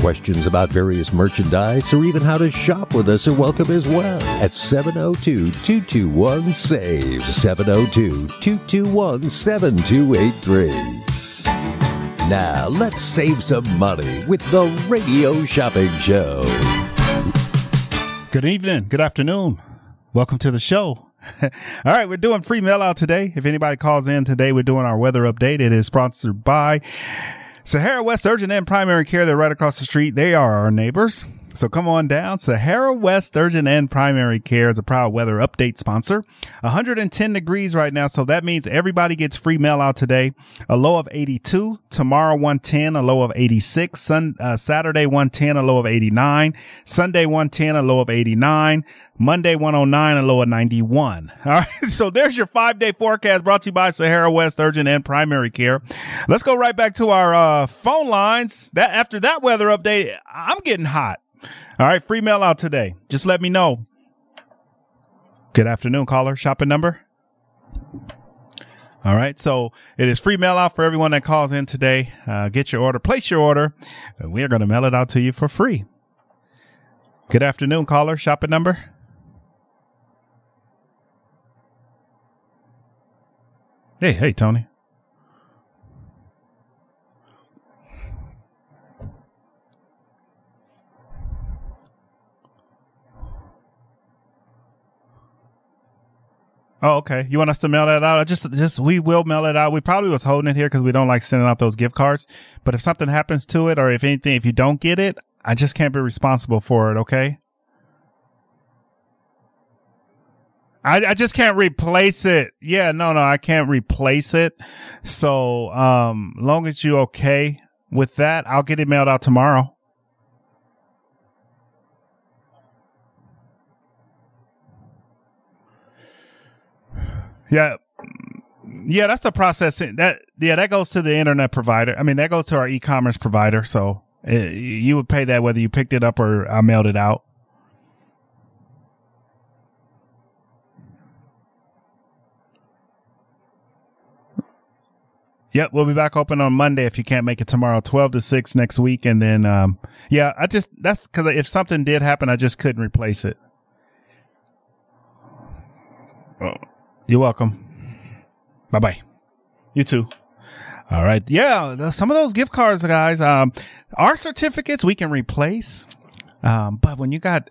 Questions about various merchandise or even how to shop with us are welcome as well at 702 221 SAVE. 702 221 7283. Now, let's save some money with the Radio Shopping Show. Good evening. Good afternoon. Welcome to the show. All right, we're doing free mail out today. If anybody calls in today, we're doing our weather update. It is sponsored by Sahara West Urgent and Primary Care. They're right across the street. They are our neighbors. So come on down. Sahara West Urgent and Primary Care is a proud weather update sponsor. 110 degrees right now. So that means everybody gets free mail out today. A low of 82. Tomorrow 110, a low of 86. Sun, uh, Saturday 110, a low of 89. Sunday 110, a low of 89. Monday 109, a low of 91. All right. So there's your five day forecast brought to you by Sahara West Urgent and Primary Care. Let's go right back to our, uh, phone lines. That after that weather update, I'm getting hot. All right, free mail out today. Just let me know. Good afternoon, caller. Shopping number. All right, so it is free mail out for everyone that calls in today. Uh, get your order, place your order, and we are going to mail it out to you for free. Good afternoon, caller. Shopping number. Hey, hey, Tony. Oh, okay. You want us to mail that out? I just, just, we will mail it out. We probably was holding it here because we don't like sending out those gift cards. But if something happens to it or if anything, if you don't get it, I just can't be responsible for it. Okay. I, I just can't replace it. Yeah. No, no, I can't replace it. So, um, long as you okay with that, I'll get it mailed out tomorrow. Yeah. Yeah, that's the processing. That yeah, that goes to the internet provider. I mean, that goes to our e-commerce provider. So it, you would pay that whether you picked it up or I mailed it out. Yep, we'll be back open on Monday if you can't make it tomorrow, 12 to 6 next week. And then, um, yeah, I just, that's cause if something did happen, I just couldn't replace it. Oh. You're welcome. Bye bye. You too. All right. Yeah. Some of those gift cards, guys, um, our certificates we can replace. Um, but when you got,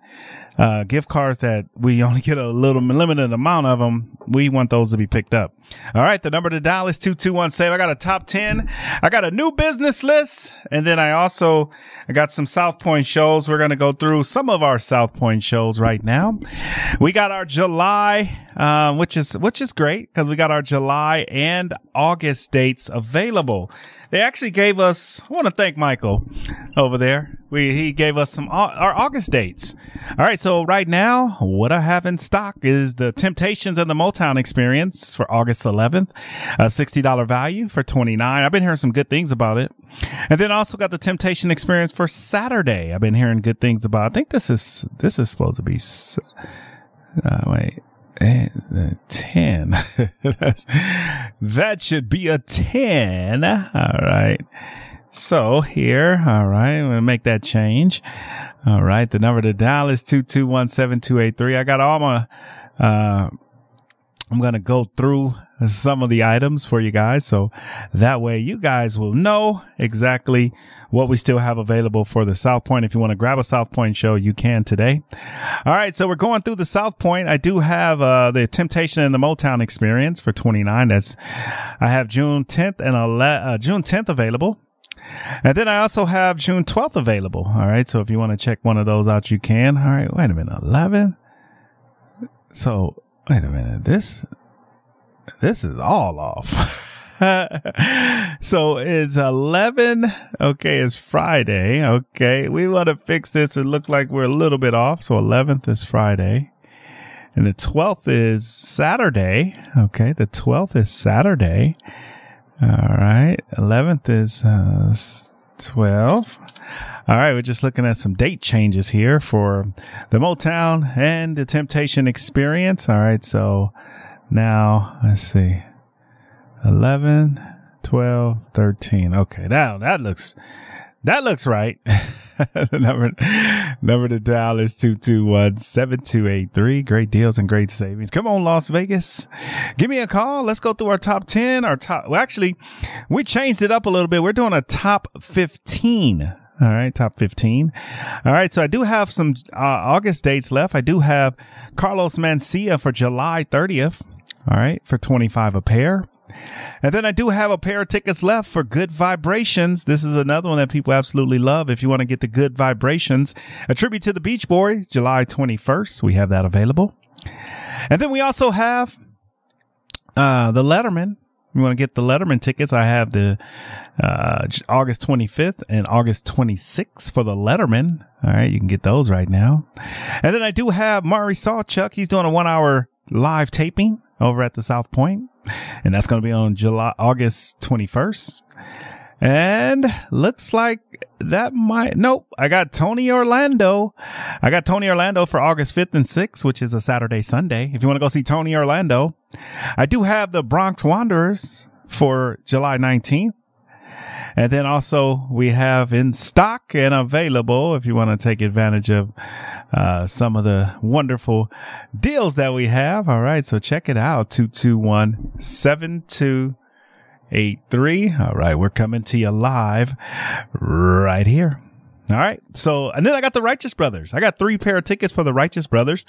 uh, gift cards that we only get a little limited amount of them, we want those to be picked up. All right. The number to dial is 221 save. I got a top 10. I got a new business list. And then I also, I got some South Point shows. We're going to go through some of our South Point shows right now. We got our July, um, which is, which is great because we got our July and August dates available. They actually gave us, I want to thank Michael over there. We, he gave us some, our August dates. All right. So right now, what I have in stock is the Temptations and the Motown experience for August 11th, a $60 value for 29. I've been hearing some good things about it. And then also got the Temptation experience for Saturday. I've been hearing good things about. I think this is, this is supposed to be, uh, wait, uh, 10. that should be a 10. All right. So here, all right, gonna make that change. All right, the number to dial is two two one seven two eight three. I got all my uh I'm going to go through some of the items for you guys. So that way you guys will know exactly what we still have available for the South Point. If you want to grab a South Point show, you can today. All right. So we're going through the South Point. I do have, uh, the Temptation and the Motown experience for 29. That's, I have June 10th and 11, uh, June 10th available. And then I also have June 12th available. All right. So if you want to check one of those out, you can. All right. Wait a minute. 11. So wait a minute. This, this is all off. so it's 11. Okay. It's Friday. Okay. We want to fix this. It looked like we're a little bit off. So 11th is Friday and the 12th is Saturday. Okay. The 12th is Saturday. All right. 11th is, uh, 12. All right, we're just looking at some date changes here for the Motown and the Temptation experience. All right, so now let's see 11, 12, 13. Okay, now that looks that looks right. the number, number to dial is 221-7283. Great deals and great savings. Come on, Las Vegas. Give me a call. Let's go through our top 10, our top, well, actually, we changed it up a little bit. We're doing a top 15 all right, top 15. All right, so I do have some uh, August dates left. I do have Carlos Mencia for July 30th. All right, for 25 a pair. And then I do have a pair of tickets left for Good Vibrations. This is another one that people absolutely love. If you want to get the Good Vibrations, a tribute to the Beach Boys, July 21st, we have that available. And then we also have uh, the Lettermen you want to get the Lettermen tickets, I have the uh, August 25th and August 26th for the Lettermen. All right, you can get those right now. And then I do have Mari Sawchuk. He's doing a one hour live taping over at the South Point, and that's going to be on July August 21st. And looks like that might, nope. I got Tony Orlando. I got Tony Orlando for August 5th and 6th, which is a Saturday, Sunday. If you want to go see Tony Orlando, I do have the Bronx Wanderers for July 19th. And then also we have in stock and available if you want to take advantage of uh, some of the wonderful deals that we have. All right. So check it out. 221 7283. All right. We're coming to you live right here. All right. So, and then I got the Righteous Brothers. I got three pair of tickets for the Righteous Brothers.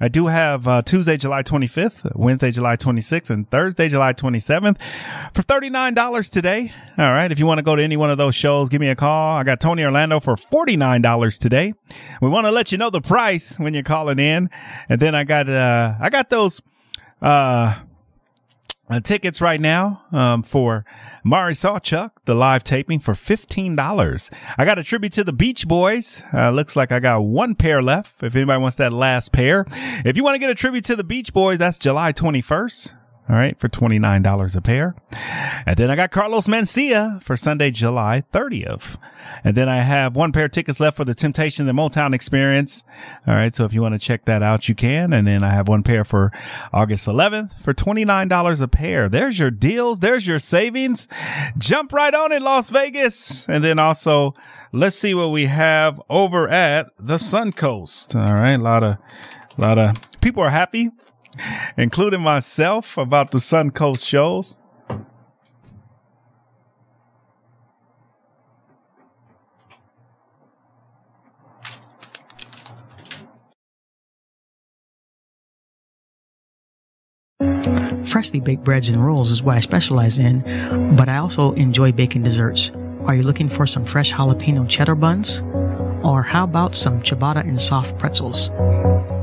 I do have uh, Tuesday, July 25th, Wednesday, July 26th, and Thursday, July 27th for $39 today. All right. If you want to go to any one of those shows, give me a call. I got Tony Orlando for $49 today. We want to let you know the price when you're calling in. And then I got, uh, I got those, uh, uh, tickets right now um, for Mari Sawchuk, the live taping for $15. I got a tribute to the Beach Boys. Uh, looks like I got one pair left. If anybody wants that last pair. If you want to get a tribute to the Beach Boys, that's July 21st. All right. For $29 a pair. And then I got Carlos Mencia for Sunday, July 30th. And then I have one pair of tickets left for the Temptation the Motown experience. All right. So if you want to check that out, you can. And then I have one pair for August 11th for $29 a pair. There's your deals. There's your savings. Jump right on it, Las Vegas. And then also let's see what we have over at the Suncoast. All right. A lot of, a lot of people are happy including myself, about the Suncoast shows. Freshly baked breads and rolls is what I specialize in, but I also enjoy baking desserts. Are you looking for some fresh jalapeno cheddar buns? Or how about some ciabatta and soft pretzels?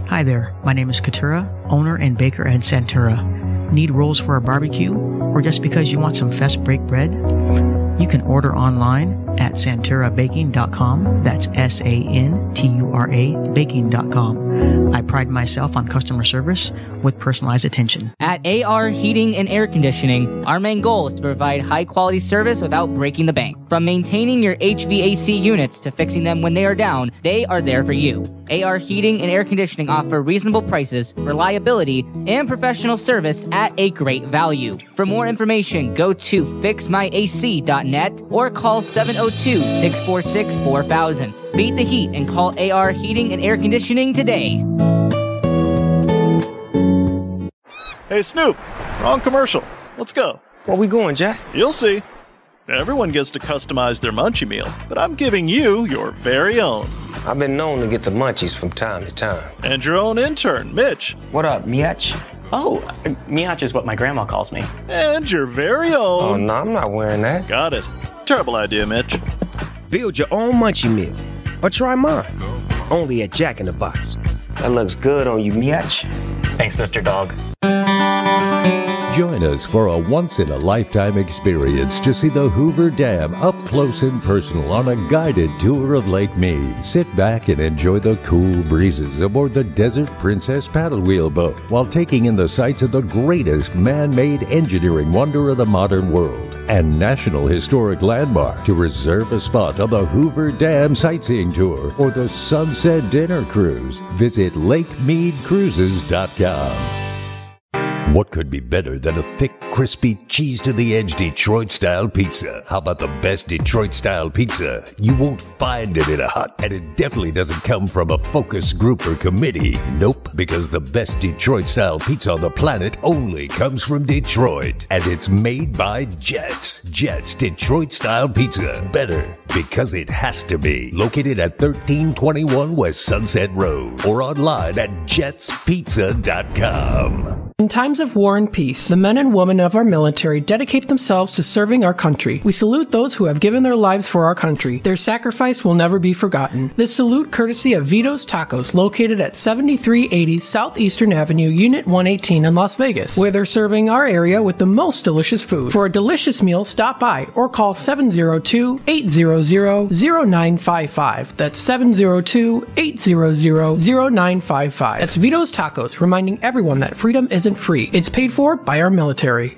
Hi there, my name is Katura, owner and baker at Santura. Need rolls for a barbecue? Or just because you want some fest break bread? You can order online at santurabaking.com. That's S A N T U R A baking.com. I pride myself on customer service with personalized attention. At AR Heating and Air Conditioning, our main goal is to provide high quality service without breaking the bank. From maintaining your HVAC units to fixing them when they are down, they are there for you. AR Heating and Air Conditioning offer reasonable prices, reliability, and professional service at a great value. For more information, go to fixmyac.net or call 702 646 4000. Beat the heat and call AR Heating and Air Conditioning today. Hey, Snoop, wrong commercial. Let's go. Where we going, Jack? You'll see. Everyone gets to customize their munchie meal, but I'm giving you your very own. I've been known to get the munchies from time to time. And your own intern, Mitch. What up, Miach? Oh, uh, Miach is what my grandma calls me. And your very own. Oh, no, I'm not wearing that. Got it. Terrible idea, Mitch. Build your own munchie meal or try mine. Only at Jack in the Box. That looks good on you, Miach. Thanks, Mr. Dog. Join us for a once in a lifetime experience to see the Hoover Dam up close and personal on a guided tour of Lake Mead. Sit back and enjoy the cool breezes aboard the Desert Princess paddle wheel boat while taking in the sights of the greatest man made engineering wonder of the modern world and National Historic Landmark. To reserve a spot on the Hoover Dam sightseeing tour or the Sunset Dinner Cruise, visit LakeMeadCruises.com. What could be better than a thick, crispy, cheese to the edge Detroit style pizza? How about the best Detroit style pizza? You won't find it in a hut, and it definitely doesn't come from a focus group or committee. Nope, because the best Detroit style pizza on the planet only comes from Detroit, and it's made by Jets. Jets Detroit style pizza. Better because it has to be. Located at 1321 West Sunset Road or online at jetspizza.com. In times of war and peace, the men and women of our military dedicate themselves to serving our country. We salute those who have given their lives for our country. Their sacrifice will never be forgotten. This salute courtesy of Vito's Tacos, located at 7380 Southeastern Avenue, Unit 118 in Las Vegas, where they're serving our area with the most delicious food. For a delicious meal, stop by or call 702-800-0955. That's 702-800-0955. That's Vito's Tacos, reminding everyone that freedom isn't free. It's paid for by our military.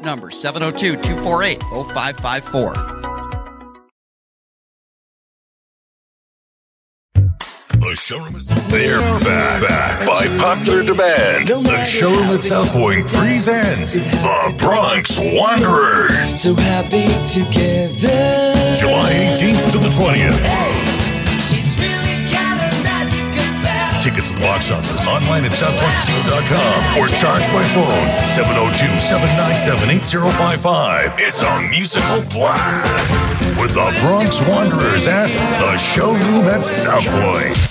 number, 702 248 0554. The showroom is they're back, back by popular demand. The showroom at South Point presents the Bronx Wanderers. So happy together. July 18th to the 20th. Tickets at box office, online at southparkco.com, or charge by phone 702 797 8055. It's a musical blast with the Bronx Wanderers at the showroom at South Point.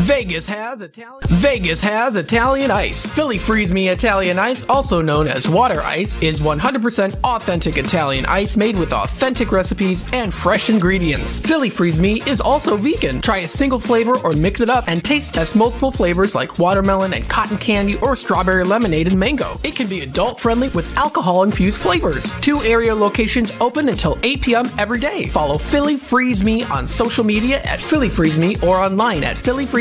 Vegas has Italian. Vegas has Italian ice. Philly Freeze Me Italian ice, also known as water ice, is 100% authentic Italian ice made with authentic recipes and fresh ingredients. Philly Freeze Me is also vegan. Try a single flavor or mix it up and taste test multiple flavors like watermelon and cotton candy or strawberry lemonade and mango. It can be adult friendly with alcohol infused flavors. Two area locations open until 8 p.m. every day. Follow Philly Freeze Me on social media at Philly Freeze Me or online at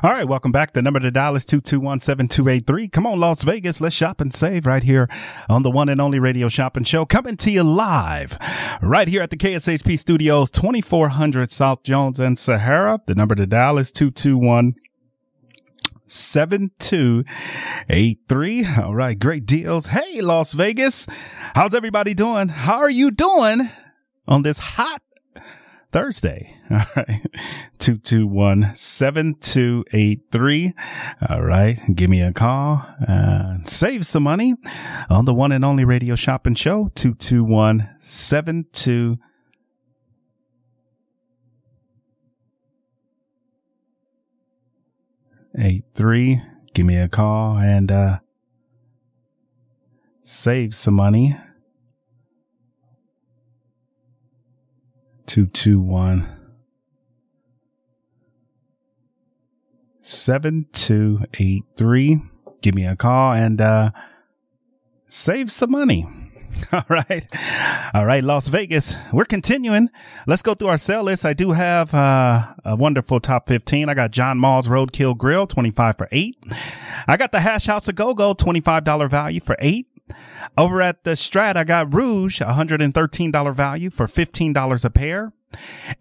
All right, welcome back. The number to dial is 221-7283. Come on, Las Vegas. Let's shop and save right here on the one and only radio shopping show. Coming to you live right here at the KSHP studios, 2400 South Jones and Sahara. The number to dial is 221 7283. All right, great deals. Hey, Las Vegas. How's everybody doing? How are you doing on this hot Thursday. All right. 221 7283. All right. Give me a call. Uh, save some money on the one and only radio shopping show. 221 7283. Eight three. Give me a call and uh, save some money. 221 7283. Give me a call and uh, save some money. All right. All right, Las Vegas. We're continuing. Let's go through our sale list. I do have uh, a wonderful top 15. I got John Mull's Roadkill Grill, 25 for 8. I got the Hash House of Go-Go, $25 value for 8. Over at the Strat, I got Rouge, $113 value for $15 a pair.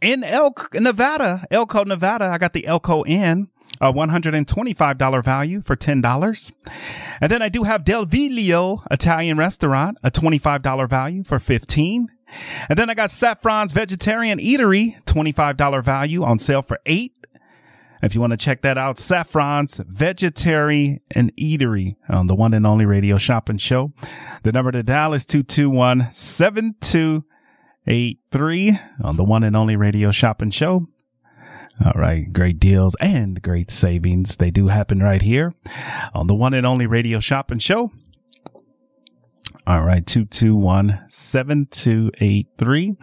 In Elk, Nevada, Elko, Nevada, I got the Elko Inn, a $125 value for $10. And then I do have Del Viglio Italian Restaurant, a $25 value for 15 And then I got Saffron's Vegetarian Eatery, $25 value on sale for 8 if you want to check that out, Saffron's Vegetarian and Eatery on the one and only radio shopping show. The number to dial is 221 7283 on the one and only radio shopping show. All right. Great deals and great savings. They do happen right here on the one and only radio shopping show. All right, 221 7283.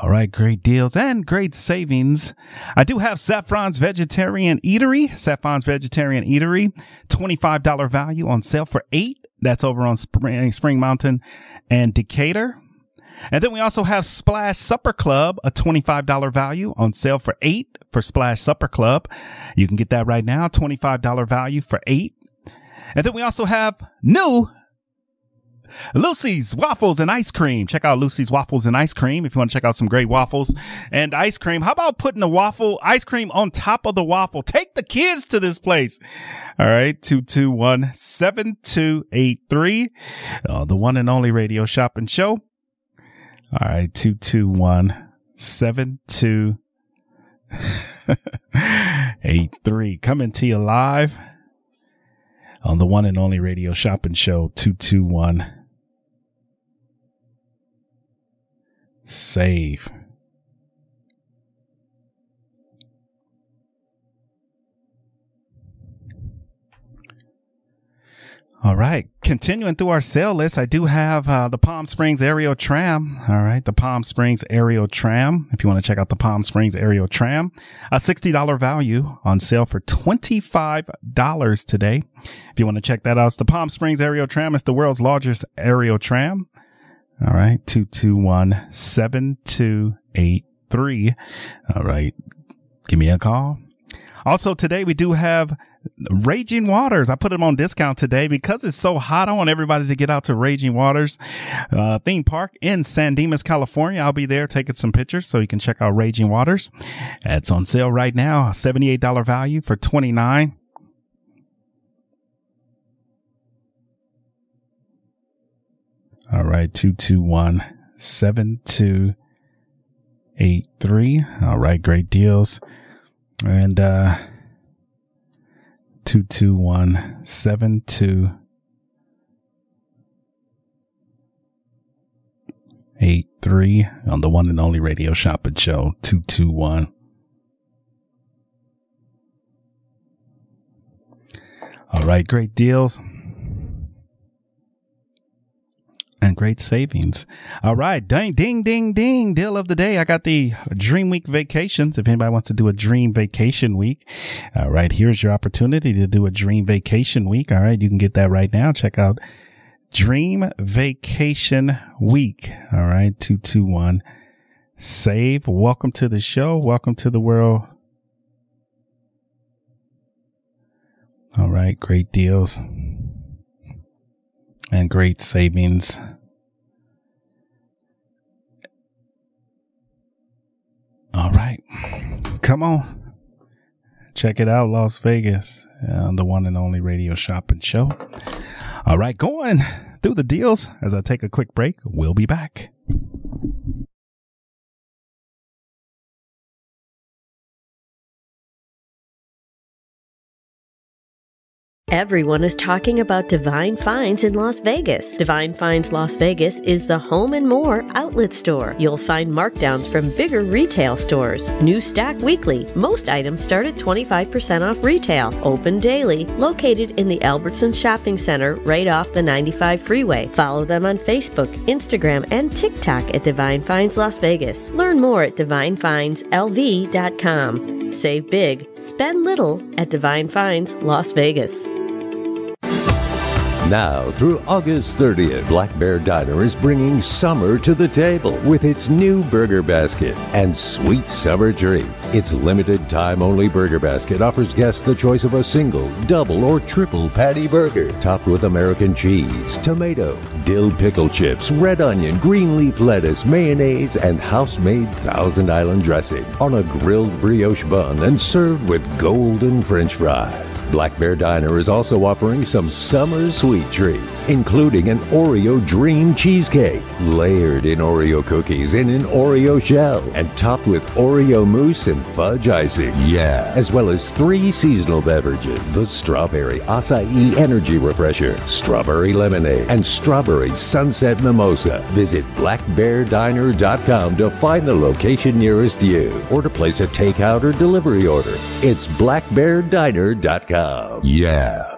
All right, great deals and great savings. I do have Saffron's Vegetarian Eatery, Saffron's Vegetarian Eatery, $25 value on sale for eight. That's over on Spring, Spring Mountain and Decatur. And then we also have Splash Supper Club, a $25 value on sale for eight for Splash Supper Club. You can get that right now, $25 value for eight. And then we also have new Lucy's Waffles and Ice Cream. Check out Lucy's Waffles and Ice Cream if you want to check out some great waffles and ice cream. How about putting the waffle ice cream on top of the waffle? Take the kids to this place. All right. 221 7283. Uh, the one and only radio shopping show. All right. 221 7283. Coming to you live on the one and only radio shopping show 221 save. All right. Continuing through our sale list, I do have uh, the Palm Springs Aerial Tram. All right. The Palm Springs Aerial Tram. If you want to check out the Palm Springs Aerial Tram, a $60 value on sale for $25 today. If you want to check that out, it's the Palm Springs Aerial Tram. It's the world's largest aerial tram. All right. 221 7283. All right. Give me a call. Also today we do have Raging Waters. I put them on discount today because it's so hot. I want everybody to get out to Raging Waters uh, theme park in San Dimas, California. I'll be there taking some pictures so you can check out Raging Waters. It's on sale right now. $78 value for 29 All right, 221 7283. All right, great deals. And uh 221 7283 on the one and only radio shopping show 221 All right, great deals and great savings. All right. Ding, ding, ding, ding. Deal of the day. I got the Dream Week vacations. If anybody wants to do a dream vacation week, all right, here's your opportunity to do a dream vacation week. All right. You can get that right now. Check out Dream Vacation Week. All right. 221 save. Welcome to the show. Welcome to the world. All right. Great deals and great savings. All right. Come on. Check it out, Las Vegas, uh, the one and only radio shopping show. All right, going through the deals as I take a quick break. We'll be back. Everyone is talking about Divine Finds in Las Vegas. Divine Finds Las Vegas is the home and more outlet store. You'll find markdowns from bigger retail stores. New stack weekly. Most items start at 25% off retail. Open daily. Located in the Albertson Shopping Center right off the 95 freeway. Follow them on Facebook, Instagram, and TikTok at Divine Finds Las Vegas. Learn more at divinefindslv.com. Save big, spend little at Divine Finds Las Vegas. Now, through August 30th, Black Bear Diner is bringing summer to the table with its new burger basket and sweet summer treats. Its limited time only burger basket offers guests the choice of a single, double, or triple patty burger topped with American cheese, tomato, dill pickle chips, red onion, green leaf lettuce, mayonnaise, and house made Thousand Island dressing on a grilled brioche bun and served with golden french fries. Black Bear Diner is also offering some summer sweet treats, including an Oreo Dream Cheesecake, layered in Oreo cookies in an Oreo shell, and topped with Oreo mousse and fudge icing. Yeah, as well as three seasonal beverages the Strawberry Acai Energy Refresher, Strawberry Lemonade, and Strawberry Sunset Mimosa. Visit blackbeardiner.com to find the location nearest you or to place a takeout or delivery order. It's blackbeardiner.com. Yeah.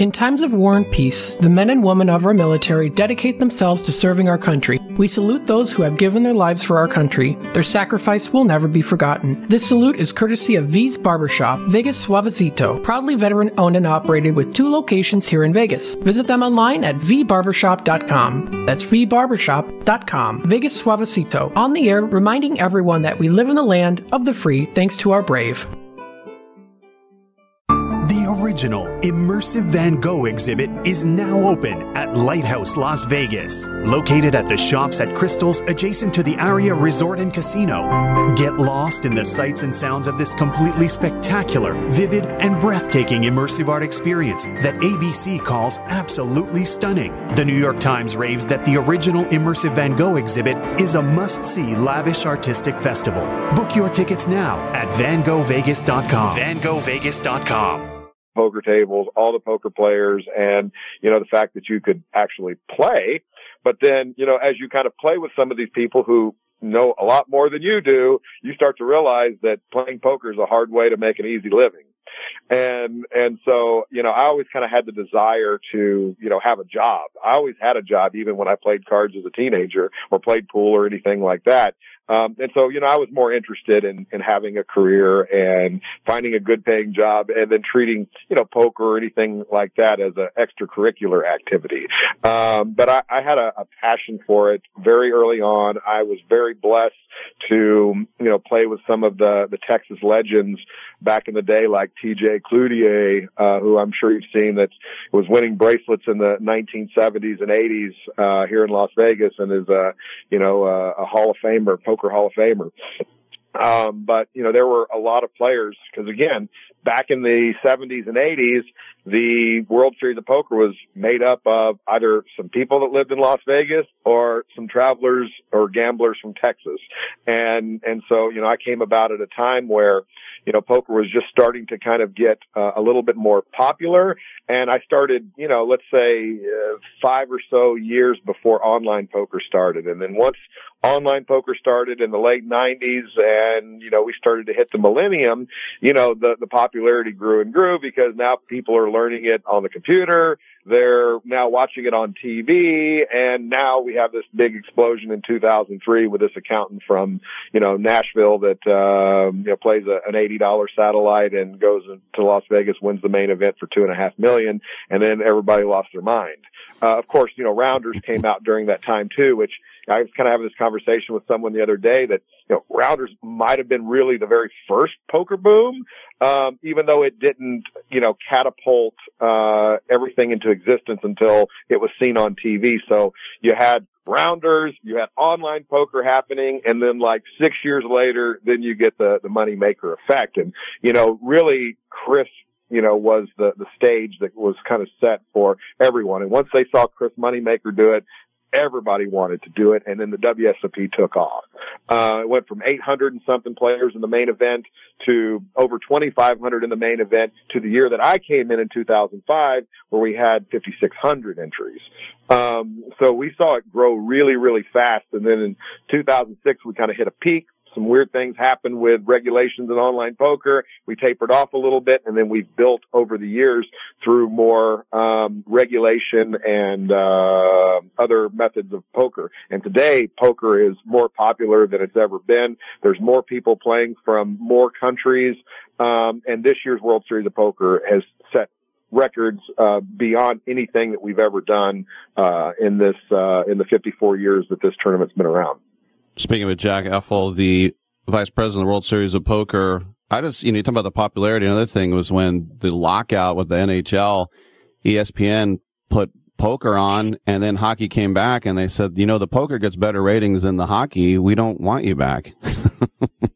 In times of war and peace, the men and women of our military dedicate themselves to serving our country. We salute those who have given their lives for our country. Their sacrifice will never be forgotten. This salute is courtesy of V's Barbershop, Vegas Suavecito, proudly veteran owned and operated with two locations here in Vegas. Visit them online at vbarbershop.com. That's vbarbershop.com. Vegas Suavecito, on the air reminding everyone that we live in the land of the free thanks to our brave. Original immersive Van Gogh exhibit is now open at Lighthouse Las Vegas, located at the shops at Crystals adjacent to the Aria Resort and Casino. Get lost in the sights and sounds of this completely spectacular, vivid, and breathtaking immersive art experience that ABC calls absolutely stunning. The New York Times raves that the original immersive Van Gogh exhibit is a must see lavish artistic festival. Book your tickets now at vangovegas.com. vangovegas.com. poker tables, all the poker players, and you know the fact that you could actually play. But then, you know, as you kind of play with some of these people who know a lot more than you do, you start to realize that playing poker is a hard way to make an easy living. And, and so, you know, I always kind of had the desire to, you know, have a job. I always had a job, even when I played cards as a teenager or played pool or anything like that. Um, and so, you know, I was more interested in, in having a career and finding a good paying job and then treating, you know, poker or anything like that as an extracurricular activity. Um, but I, I had a, a passion for it very early on. I was very blessed to, you know, play with some of the, the Texas legends back in the day, like TJ Cloutier, uh, who I'm sure you've seen that was winning bracelets in the 1970s and 80s, uh, here in Las Vegas and is a, you know, a, a Hall of Famer, poker Hall of Famer. Um, but you know, there were a lot of players because again, back in the 70s and 80s, the World Series of Poker was made up of either some people that lived in Las Vegas or some travelers or gamblers from Texas. And, and so, you know, I came about at a time where, you know, poker was just starting to kind of get uh, a little bit more popular. And I started, you know, let's say uh, five or so years before online poker started. And then once online poker started in the late 90s and, you know, we started to hit the millennium, you know, the, the popularity grew and grew because now people are learning it on the computer. They're now watching it on TV. And now we have this big explosion in 2003 with this accountant from, you know, Nashville that, um, you know, plays a, an $80 satellite and goes to Las Vegas, wins the main event for two and a half million. And then everybody lost their mind. Uh, of course, you know, rounders came out during that time too, which I was kind of having this conversation with someone the other day that, you know, rounders might have been really the very first poker boom, um, even though it didn't, you know, catapult, uh, everything into existence until it was seen on TV. So you had rounders, you had online poker happening, and then like six years later, then you get the, the Moneymaker effect. And, you know, really Chris you know, was the, the stage that was kind of set for everyone. And once they saw Chris Moneymaker do it, everybody wanted to do it. And then the WSOP took off. Uh, it went from 800 and something players in the main event to over 2,500 in the main event to the year that I came in in 2005 where we had 5,600 entries. Um, so we saw it grow really, really fast. And then in 2006, we kind of hit a peak some weird things happened with regulations in online poker. We tapered off a little bit and then we've built over the years through more, um, regulation and, uh, other methods of poker. And today poker is more popular than it's ever been. There's more people playing from more countries. Um, and this year's World Series of Poker has set records uh, beyond anything that we've ever done uh, in this uh, in the 54 years that this tournament's been around. Speaking with Jack Effel, the vice president of the World Series of Poker, I just, you know, you talk about the popularity. Another thing was when the lockout with the NHL, ESPN put poker on and then hockey came back and they said, you know, the poker gets better ratings than the hockey. We don't want you back.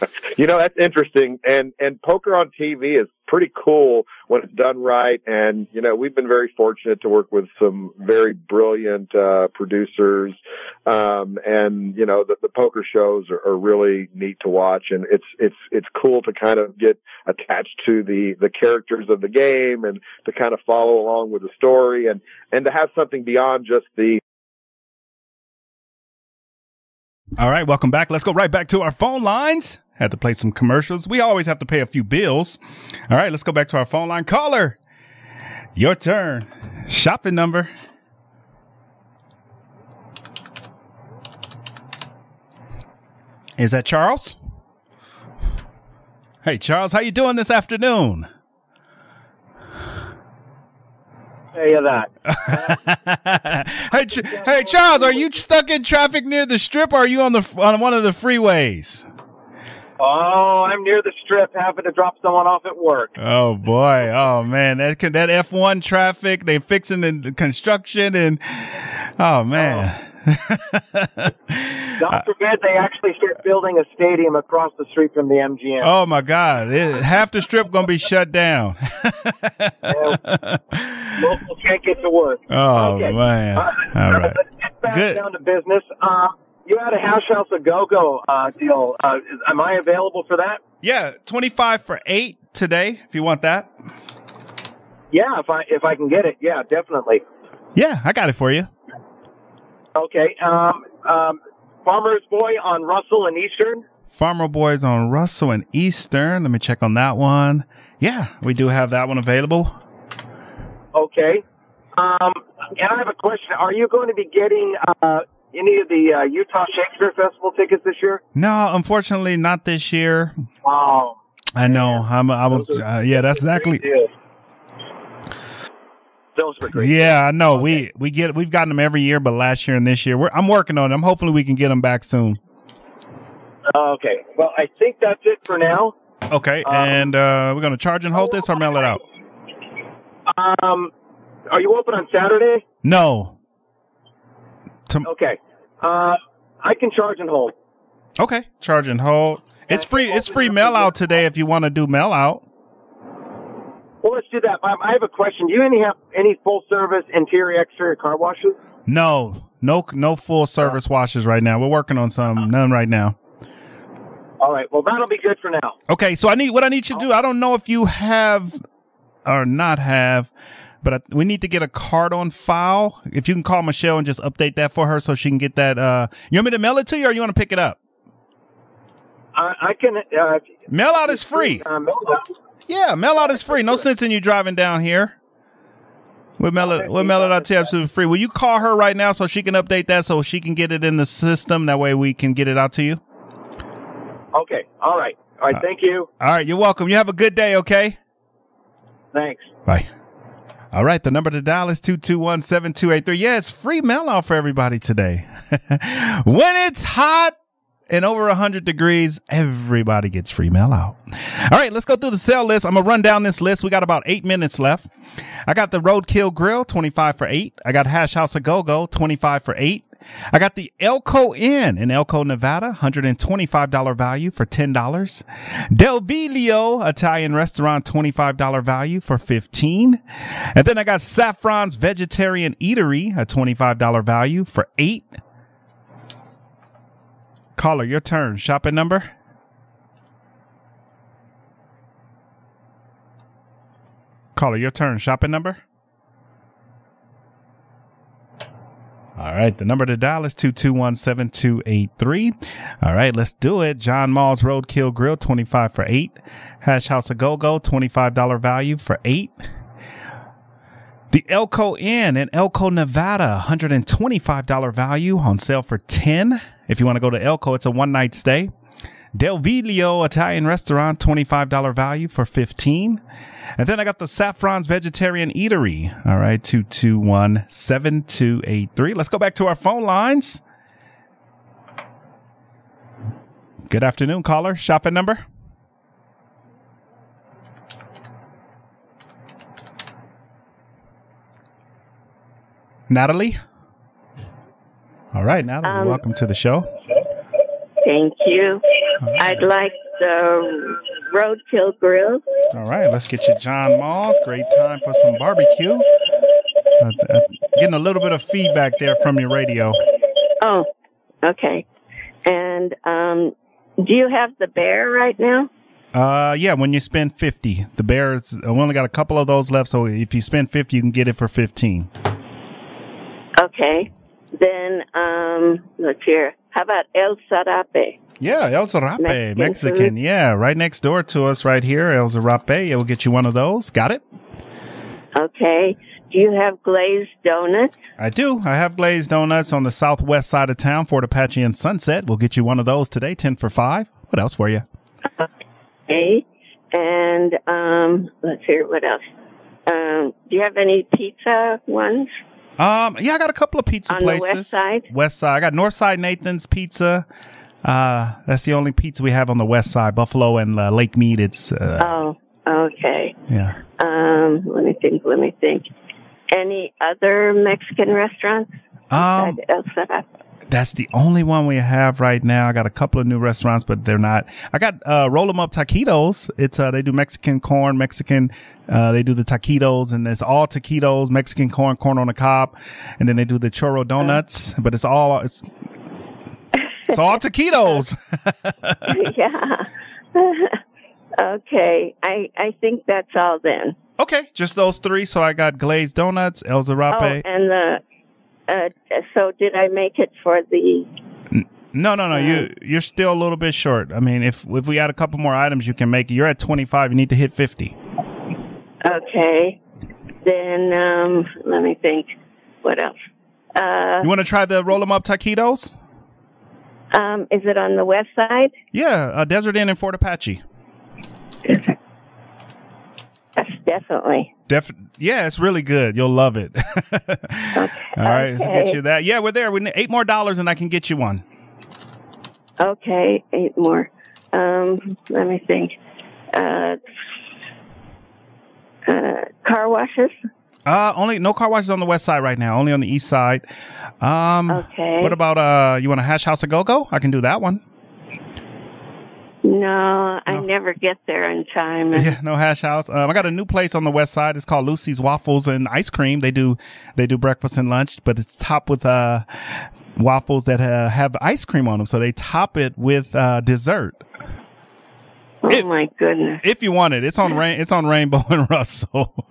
you know, that's interesting. And, and poker on TV is pretty cool when it's done right. And, you know, we've been very fortunate to work with some very brilliant, uh, producers. Um, and, you know, the, the poker shows are, are really neat to watch. And it's, it's, it's cool to kind of get attached to the, the characters of the game and to kind of follow along with the story and, and to have something beyond just the, All right, welcome back. Let's go right back to our phone lines. Had to play some commercials. We always have to pay a few bills. All right, let's go back to our phone line. Caller, your turn. Shopping number. Is that Charles? Hey, Charles, how you doing this afternoon? Hey, that. hey, Ch- hey, Charles, are you stuck in traffic near the strip, or are you on the on one of the freeways? Oh, I'm near the strip, having to drop someone off at work. Oh boy. Oh man. That that F1 traffic, they fixing the construction and oh man. God forbid they actually start building a stadium across the street from the MGM. Oh my God! It, half the strip gonna be shut down. Locals can't get to work. Oh Okay. man! Uh, All right. let's get back down to business. Uh, you had a House House a Go Go uh, deal. Uh, is, am I available for that? Yeah, twenty five for eight today. If you want that. Yeah, if I if I can get it, yeah, definitely. Yeah, I got it for you. Okay. Um, um, Farmer's Boy on Russell and Eastern. Farmer Boys on Russell and Eastern. Let me check on that one. Yeah, we do have that one available. Okay. Um, and I have a question. Are you going to be getting uh, any of the uh, Utah Shakespeare Festival tickets this year? No, unfortunately, not this year. Oh, I know. I'm. I was. Uh, yeah, that's exactly. Those were great. Yeah, I know. We we get we've gotten them every year, but last year and this year, we're, I'm working on them. Hopefully, we can get them back soon. Okay. Well, I think that's it for now. Okay, and uh, we're gonna charge and hold this or mail it out. Um, are you open on Saturday? No. Okay. Uh, I can charge and hold. Okay, charge and hold. It's free. It's free mail out today if you want to do mail out. Well, let's do that. I I have a question. Do you any have any full service interior exterior car washes? No, no, no full service washes right now. We're working on some. None right now. All right. Well, that'll be good for now. Okay, so I need what I need you to do. I don't know if you have or not have, but I, we need to get a card on file. If you can call Michelle and just update that for her so she can get that. Uh, you want me to mail it to you or you want to pick it up? I, I can. Uh, Mail out is free. Uh, mail out. Yeah, mail out is free. No sense in you driving down here. We'll mail it. We'll mail it out to you absolutely free. Will you call her right now so she can update that so she can get it in the system? That way we can get it out to you. Okay. All right. All right. Thank you. All right, you're welcome. You have a good day. Okay. Thanks. Bye. All right, the number to dial is 221-7283. Yeah, it's free mail out for everybody today. when it's hot and over 100 degrees, everybody gets free mail out. All right, let's go through the sale list. I'm going to run down this list. We got about eight minutes left. I got the Roadkill Grill, 25 for eight. I got Hash House a Go-Go, 25 for eight. I got the Elko Inn in Elko, Nevada, $125 value for $10. Del Viglio Italian restaurant, $25 value for 15 And then I got Saffron's Vegetarian Eatery, a $25 value for 8 Caller, your turn. Shopping number? Caller, your turn. Shopping number? All right. The number to dial is 221-7283. All right. Let's do it. John Mull's Roadkill Grill, 25 for 8. Hash House a Go-Go, $25 value for 8. The Elko Inn in Elko, Nevada, $125 value on sale for 10. If you want to go to Elko, it's a one night stay. Del Viglio Italian restaurant, $25 value for 15. And then I got the Saffron's Vegetarian Eatery. All right, 221-7283. Let's go back to our phone lines. Good afternoon, caller. Shopping number? Natalie? All right, Natalie, Um, welcome to the show. Thank you. I'd like the Roadkill Grill. All right, let's get you John Mull's. Great time for some barbecue. Uh, uh, getting a little bit of feedback there from your radio. Oh, okay. And um, do you have the bear right now? Uh, yeah, when you spend 50, the Bears, we only got a couple of those left. So if you spend 50, you can get it for 15. Okay. Then um, let's hear. How about El Sarape? Yeah, El Zarape, Mexican Mexican. Yeah, right next door to us right here, El Zarape. Yeah, we'll get you one of those. Got it? Okay. Do you have glazed donuts? I do. I have glazed donuts on the southwest side of town, Fort Apache and Sunset. We'll get you one of those today, 10 for 5. What else for you? Okay. And um, let's hear what else. Um, do you have any pizza ones? Um, yeah, I got a couple of pizza On places. west side? West side. I got Northside Nathan's Pizza. Uh, that's the only pizza we have on the west side, Buffalo and uh, Lake Mead. It's uh, Oh, okay. yeah. Um, let me think. Let me think. Any other Mexican restaurants? Um, El that's the only one we have right now. I got a couple of new restaurants, but they're not. I got uh, roll 'em up taquitos. It's uh, they do Mexican corn, Mexican. Uh, they do the taquitos, and it's all taquitos, Mexican corn, corn on the cob, and then they do the churro donuts. But it's all it's it's all taquitos. yeah. okay. I I think that's all then. okay, just those three. So I got glazed donuts, El Oh, Zarape. and the uh, so did I make it for the? No, no, no. You you're still a little bit short. I mean, if if we add a couple more items, you can make it. You're at 25. You need to hit 50. Okay. Then um, let me think. What else? Uh, You want to try the roll 'em up taquitos? Um, is it on the west side? Yeah, uh, Desert Inn in Fort Apache. Yes, definitely. Def- yeah, it's really good. You'll love it. okay. All right, let's get you that. Yeah, we're there. We need eight more dollars, and I can get you one. Okay, eight more. Um, let me think. Uh, uh, car washes. Uh, only no car washes on the west side right now. Only on the east side. Um, Okay. What about uh? You want a hash house a go go? I can do that one. No, I never get there in time. Yeah, no hash house. Um, I got a new place on the west side. It's called Lucy's Waffles and Ice Cream. They do they do breakfast and lunch, but it's topped with uh waffles that uh, have ice cream on them. So they top it with uh dessert. Oh my goodness! If you want it, it's on rain. It's on Rainbow and Russell.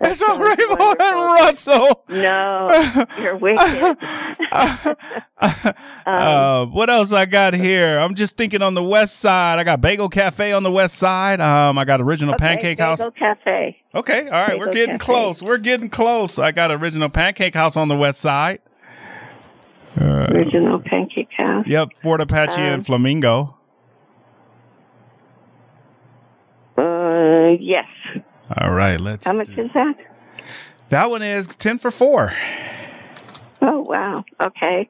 it's on Rainbow and Russell. No, you're wicked. uh, what else I got here? I'm just thinking on the west side. I got Bagel Cafe on the west side. Um, I got Original Okay, Pancake House. Bagel Cafe. Okay, all right, we're getting Cafe. close. We're getting close. I got Original Pancake House on the west side. Uh, Original Pancake House. yep, Fort Apache Um, and Flamingo. Uh, yes. All right, let's. How much is that? That one is ten for four. Oh wow. Okay.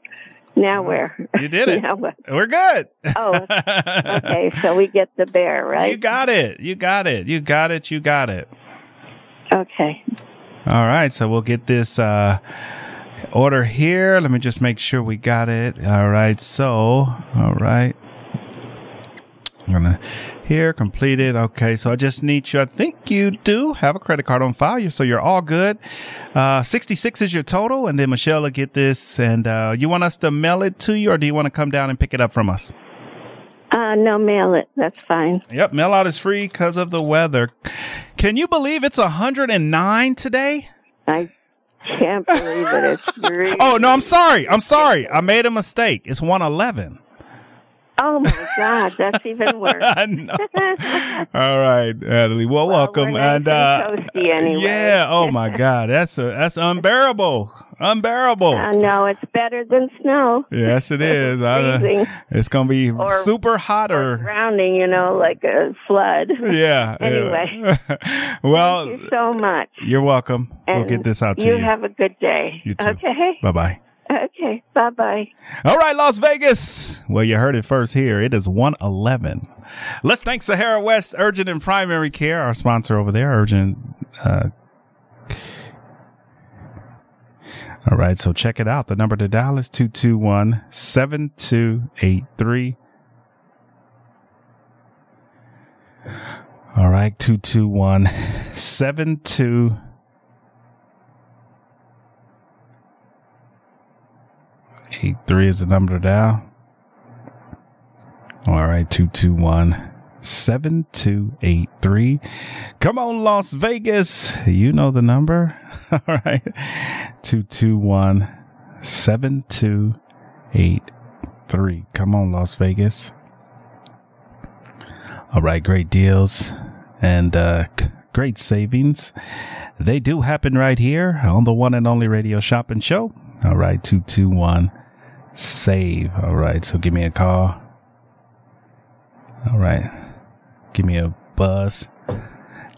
Now where? You did it. We're good. Oh, okay. So we get the bear, right? You got it. You got it. You got it. You got it. Okay. All right, so we'll get this uh order here. Let me just make sure we got it. All right, so all right. I'm gonna here completed. Okay, so I just need you. I think you do have a credit card on file, you so you're all good. Uh, 66 is your total, and then Michelle will get this. And uh, you want us to mail it to you, or do you want to come down and pick it up from us? Uh, no, mail it. That's fine. Yep, mail out is free because of the weather. Can you believe it's 109 today? I can't believe it. It's really. Oh no, I'm sorry. I'm sorry. I made a mistake. It's 111. Oh my God, that's even worse. All right, Natalie. Well, welcome. we're nice and uh, anyway. yeah. Oh my God, that's a, that's unbearable. Unbearable. I know it's better than snow. yes, it is. I- freezing. it's gonna be Or- super hot or Drowning, you know, like a flood. yeah. Anyway. yeah. well, Thank you so much. you're welcome. we'll get this out to you. you. have a good day. You too. Okay. Bye bye. Okay. Bye bye. All right, Las Vegas. Well, you heard it first here. It is 111. Let's thank Sahara West Urgent and Primary Care, our sponsor over there, Urgent. Uh, all right, so check it out. The number to dial is 221 7283. All right, 221 7283. Three is the number to dial. All right, two two one seven two eight three. Come on, Las Vegas. You know the number. All right, two two one seven two eight three. Come on, Las Vegas. All right, great deals and uh, great savings. They do happen right here on the one and only radio shopping show. All right, 221 save. All right, so give me a call. All right, give me a buzz. All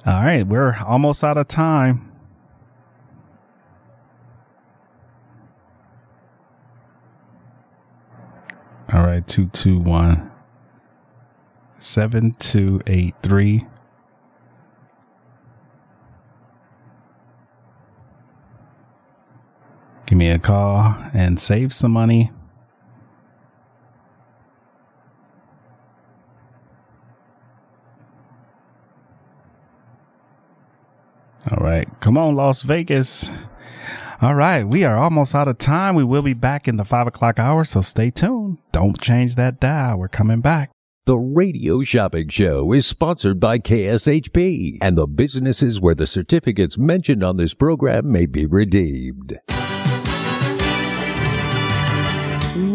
right, we're almost out of time. All right, 221 7283. Give me a call and save some money. All right. Come on, Las Vegas. All right. We are almost out of time. We will be back in the five o'clock hour, so stay tuned. Don't change that dial. We're coming back. The Radio Shopping Show is sponsored by KSHP and the businesses where the certificates mentioned on this program may be redeemed.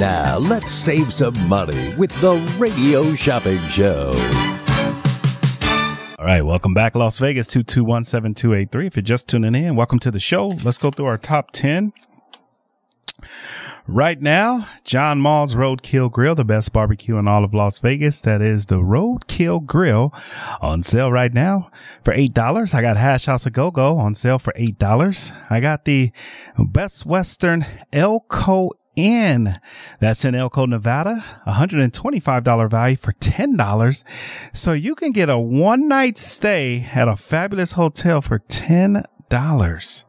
Now, let's save some money with the Radio Shopping Show. All right, welcome back, Las Vegas, 2217283. If you're just tuning in, welcome to the show. Let's go through our top 10. Right now, John Mull's Roadkill Grill, the best barbecue in all of Las Vegas. That is the Roadkill Grill on sale right now for $8. I got Hash House of Go-Go on sale for $8. I got the Best Western Elko and that's in Elko, Nevada, $125 value for $10. So you can get a one night stay at a fabulous hotel for $10.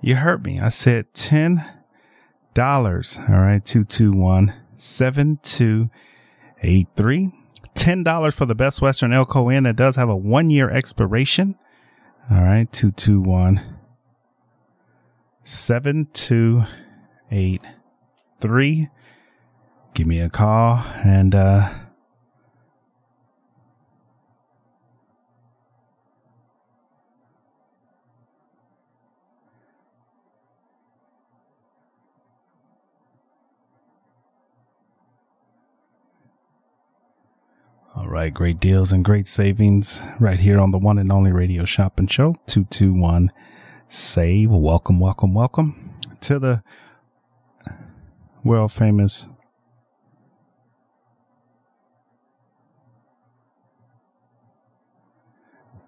You heard me. I said $10. All right. 221 7283. $10 for the Best Western Elko Inn that does have a one year expiration. All right. 221 7283 three. Give me a call and uh All right, great deals and great savings right here on the one and only radio shopping show. 221 save. Welcome, welcome, welcome to the world famous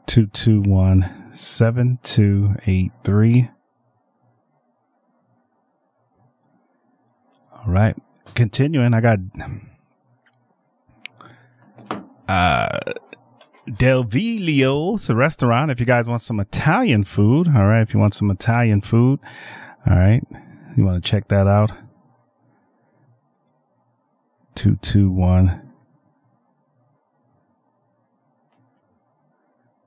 two two one seven two eight three. All right, continuing. I got uh Del Viglio's restaurant. If you guys want some Italian food, all right. If you want some Italian food, all right. You want to check that out? Two two one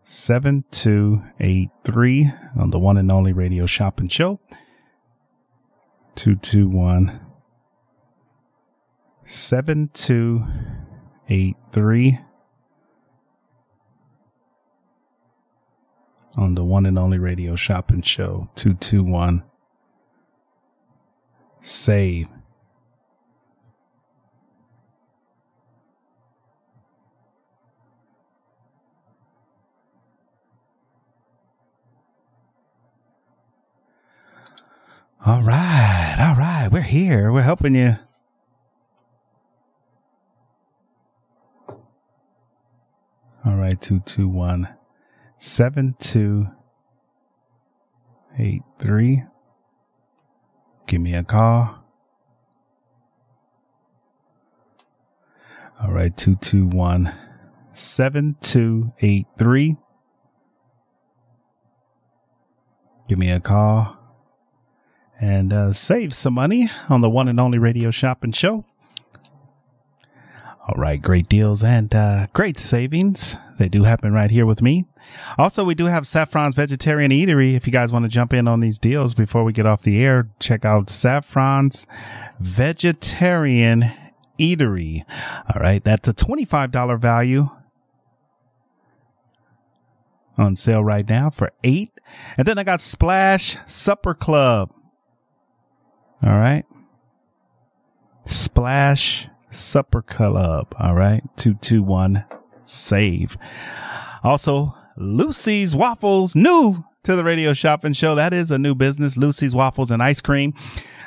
seven two eight three on the one and only radio shop and show. Two two one seven two eight three. on the one and only radio shopping show 221 save all right all right we're here we're helping you all right 221 seven two eight three. Give me a call. All right, two two one seven two eight three. Give me a call and uh, save some money on the one and only radio shopping show. All right, great deals and uh, great savings. They do happen right here with me Also, we do have Saffron's Vegetarian Eatery. If you guys want to jump in on these deals before we get off the air, check out Saffron's Vegetarian Eatery. All right. That's a $25 value on sale right now for eight. And then I got Splash Supper Club. All right. Splash Supper Club. All right. 221 save. Also, Lucy's Waffles, new to the radio shopping show. That is a new business. Lucy's Waffles and Ice Cream.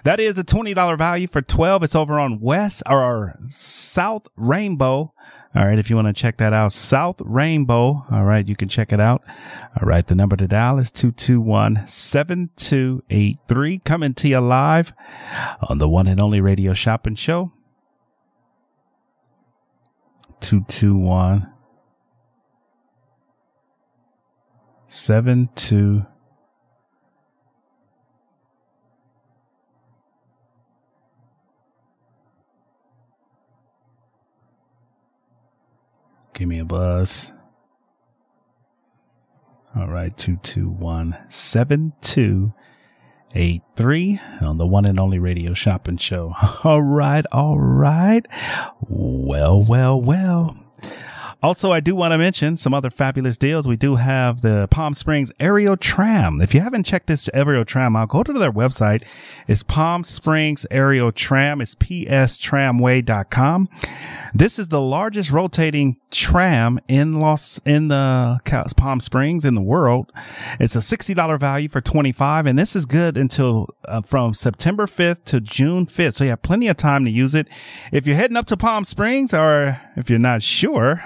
That is a $20 value for 12. It's over on West or South Rainbow. All right. If you want to check that out, South Rainbow. All right. You can check it out. All right. The number to dial is 221 7283. Coming to you live on the one and only radio shopping show. 221 72 Give me a buzz. All right, 221 7283 on the one and only radio shopping show. All right, all right. Well, well, well. Also, I do want to mention some other fabulous deals. We do have the Palm Springs Aerial Tram. If you haven't checked this Aerial Tram out, go to their website. It's Palm Springs Aerial Tram. It's pstramway.com. This is the largest rotating tram in Los, in the Palm Springs in the world. It's a $60 value for 25 and this is good until uh, from September 5th to June 5th. So you have plenty of time to use it. If you're heading up to Palm Springs or if you're not sure,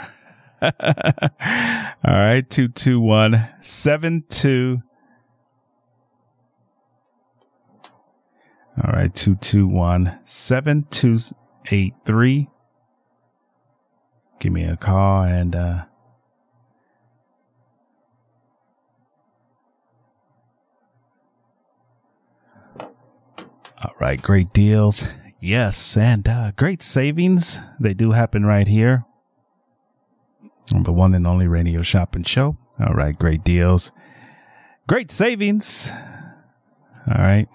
all right, 221 72. All right, 221 7283. Give me a call and, uh, all right, great deals. Yes, and uh, great savings. They do happen right here on the one and only radio shopping show. All right, great deals, great savings. All right.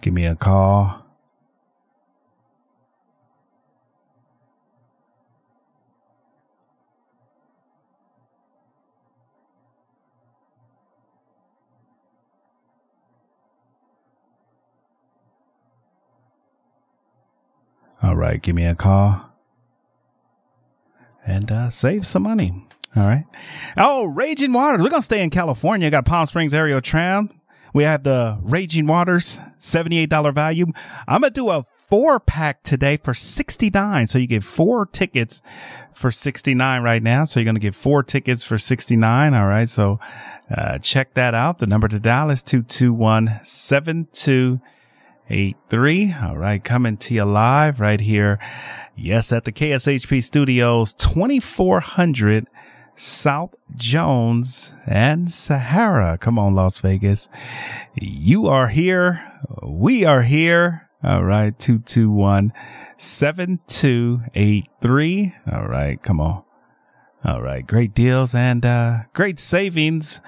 Give me a call. All right, give me a call and uh, save some money. All right. Oh, Raging Waters. We're going to stay in California. Got Palm Springs Aerial Tram. We have the Raging Waters, $78 value. I'm going to do a four pack today for 69. So you get four tickets for 69 right now. So you're going to get four tickets for 69. All right. So, uh, check that out. The number to dial is 221 7283. All right. Coming to you live right here. Yes. At the KSHP studios, 2400 South Jones and Sahara. Come on, Las Vegas. You are here. We are here. All right. 221 7283. All right. Come on. All right. Great deals and, uh, great savings.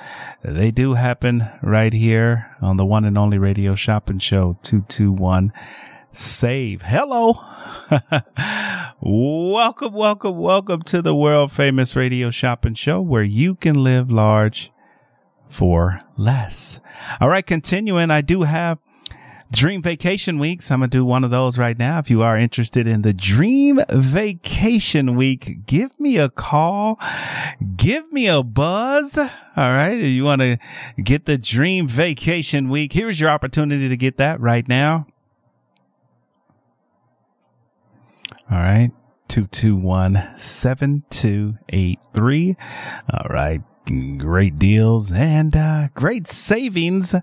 They do happen right here on the one and only radio shopping show 221 save. Hello. welcome, welcome, welcome to the world famous radio shopping show where you can live large for less. All right. Continuing. I do have Dream Vacation Weeks. I'm going to do one of those right now. If you are interested in the Dream Vacation Week, give me a call. Give me a buzz. All right. If you want to get the Dream Vacation Week, here's your opportunity to get that right now. All right. 221 7283. All right. Great deals and uh, great savings.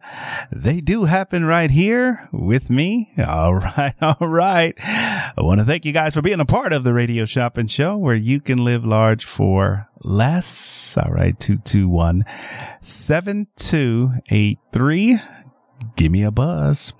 They do happen right here with me. All right. All right. I want to thank you guys for being a part of the radio shopping show where you can live large for less. All right. 221 7283 give me a buzz.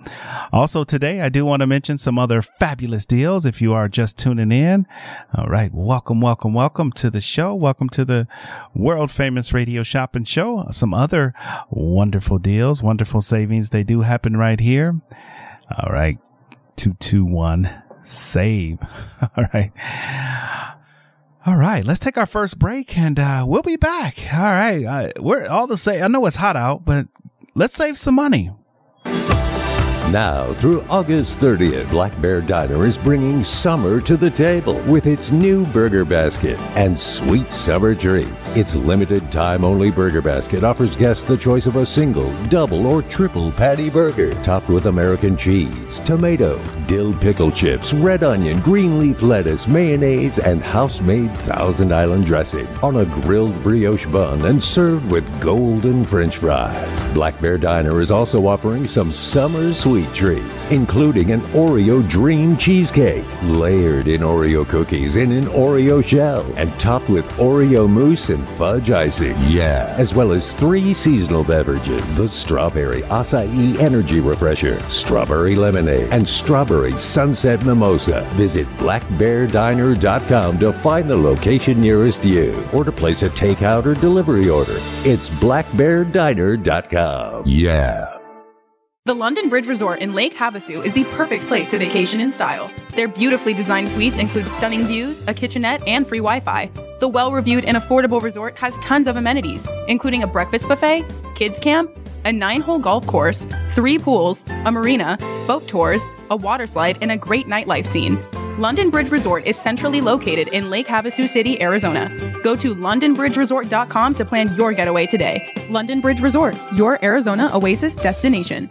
Also today, I do want to mention some other fabulous deals if you are just tuning in. All right. Welcome, welcome, welcome to the show. Welcome to the world famous radio shopping show. Some other wonderful deals, wonderful savings. They do happen right here. All right. 221 save. All right. All right, let's take our first break and uh, we'll be back. All right, uh, we're all the same. I know it's hot out, but let's save some money. Bye. Now, through August 30th, Black Bear Diner is bringing summer to the table with its new burger basket and sweet summer treats. Its limited time only burger basket offers guests the choice of a single, double, or triple patty burger topped with American cheese, tomato, dill pickle chips, red onion, green leaf lettuce, mayonnaise, and house made Thousand Island dressing on a grilled brioche bun and served with golden french fries. Black Bear Diner is also offering some summer sweet treats, including an Oreo Dream Cheesecake, layered in Oreo cookies in an Oreo shell, and topped with Oreo mousse and fudge icing. Yeah, as well as three seasonal beverages the Strawberry Acai Energy Refresher, Strawberry Lemonade, and Strawberry Sunset Mimosa. Visit blackbeardiner.com to find the location nearest you or to place a takeout or delivery order. It's blackbeardiner.com. Yeah. The London Bridge Resort in Lake Havasu is the perfect place to vacation in style. Their beautifully designed suites include stunning views, a kitchenette, and free Wi Fi. The well reviewed and affordable resort has tons of amenities, including a breakfast buffet, kids camp, a nine hole golf course, three pools, a marina, boat tours, a water slide, and a great nightlife scene. London Bridge Resort is centrally located in Lake Havasu City, Arizona. Go to londonbridgeresort.com to plan your getaway today. London Bridge Resort, your Arizona oasis destination.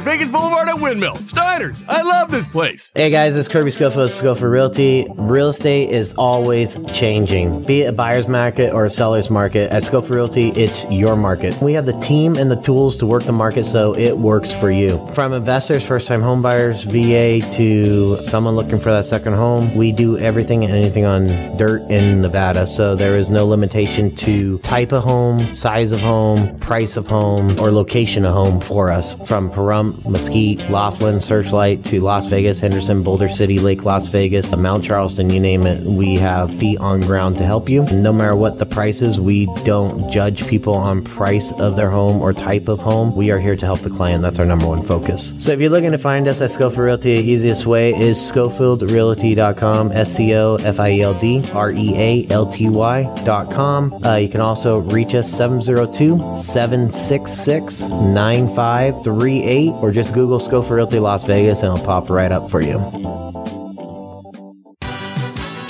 Vegas Boulevard at Windmill. Steiner's, I love this place. Hey guys, it's Kirby of Scofield Realty. Real estate is always changing. Be it a buyer's market or a seller's market, at Scofield Realty, it's your market. We have the team and the tools to work the market so it works for you. From investors, first time home buyers, VA to someone looking for that second home, we do everything and anything on dirt in Nevada. So there is no limitation to type of home, size of home, price of home, or location of home for us. From Pahrump, Mesquite, Laughlin, Searchlight to Las Vegas, Henderson, Boulder City, Lake Las Vegas, Mount Charleston, you name it. We have feet on ground to help you. And no matter what the price is, we don't judge people on price of their home or type of home. We are here to help the client. That's our number one focus. So if you're looking to find us at Scofield Realty, the easiest way is ScofieldRealty.com, S C O F I E L D R E A L T Y.com. Uh, you can also reach us 702 766 9538 or just Google Scofield Realty Las Vegas and it'll pop right up for you.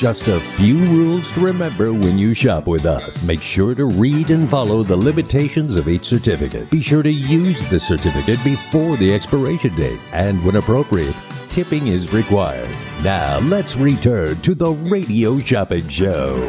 Just a few rules to remember when you shop with us. Make sure to read and follow the limitations of each certificate. Be sure to use the certificate before the expiration date. And when appropriate, tipping is required. Now let's return to the Radio Shopping Show.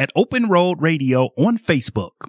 at Open Road Radio on Facebook.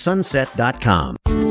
KlondikeSunset.com.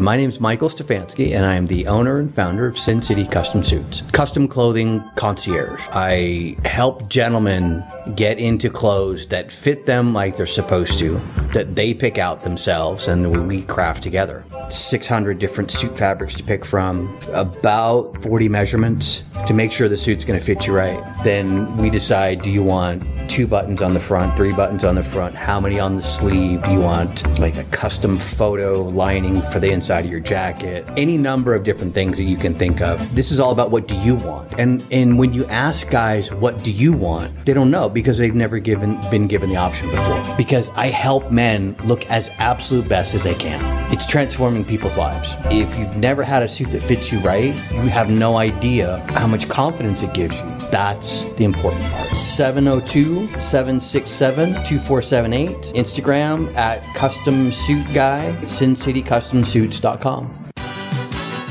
My name is Michael Stefanski, and I am the owner and founder of Sin City Custom Suits, custom clothing concierge. I help gentlemen get into clothes that fit them like they're supposed to, that they pick out themselves, and we craft together. 600 different suit fabrics to pick from, about 40 measurements to make sure the suit's going to fit you right. Then we decide do you want two buttons on the front, three buttons on the front, how many on the sleeve? Do you want like a custom photo lining for the inside of your jacket? Any number of different things that you can think of. This is all about what do you want. And and when you ask guys what do you want, they don't know because they've never given been given the option before. Because I help men look as absolute best as they can. It's transforming people's lives. If you've never had a suit that fits you right, you have no idea how much confidence it gives you. That's the important part. 702 767 2478. Instagram at Custom Suit Guy, SinCityCustomSuits.com.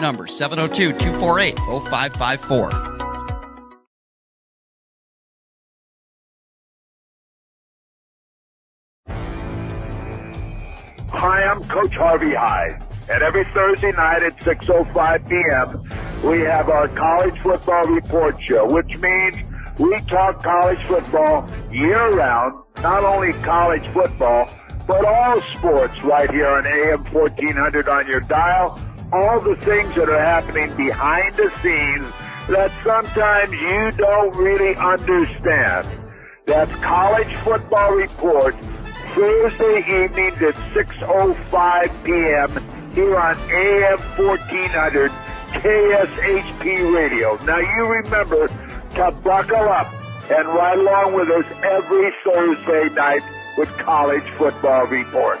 number, 702 248 0554. Hi, I'm Coach Harvey Hyde, and every Thursday night at 6.05 p.m., we have our college football report show, which means we talk college football year-round, not only college football, but all sports right here on AM 1400 on your dial, all the things that are happening behind the scenes that sometimes you don't really understand. That's College Football Report, Thursday evenings at 6.05 p.m. here on AM 1400 KSHP Radio. Now you remember to buckle up and ride along with us every Thursday night with College Football Report.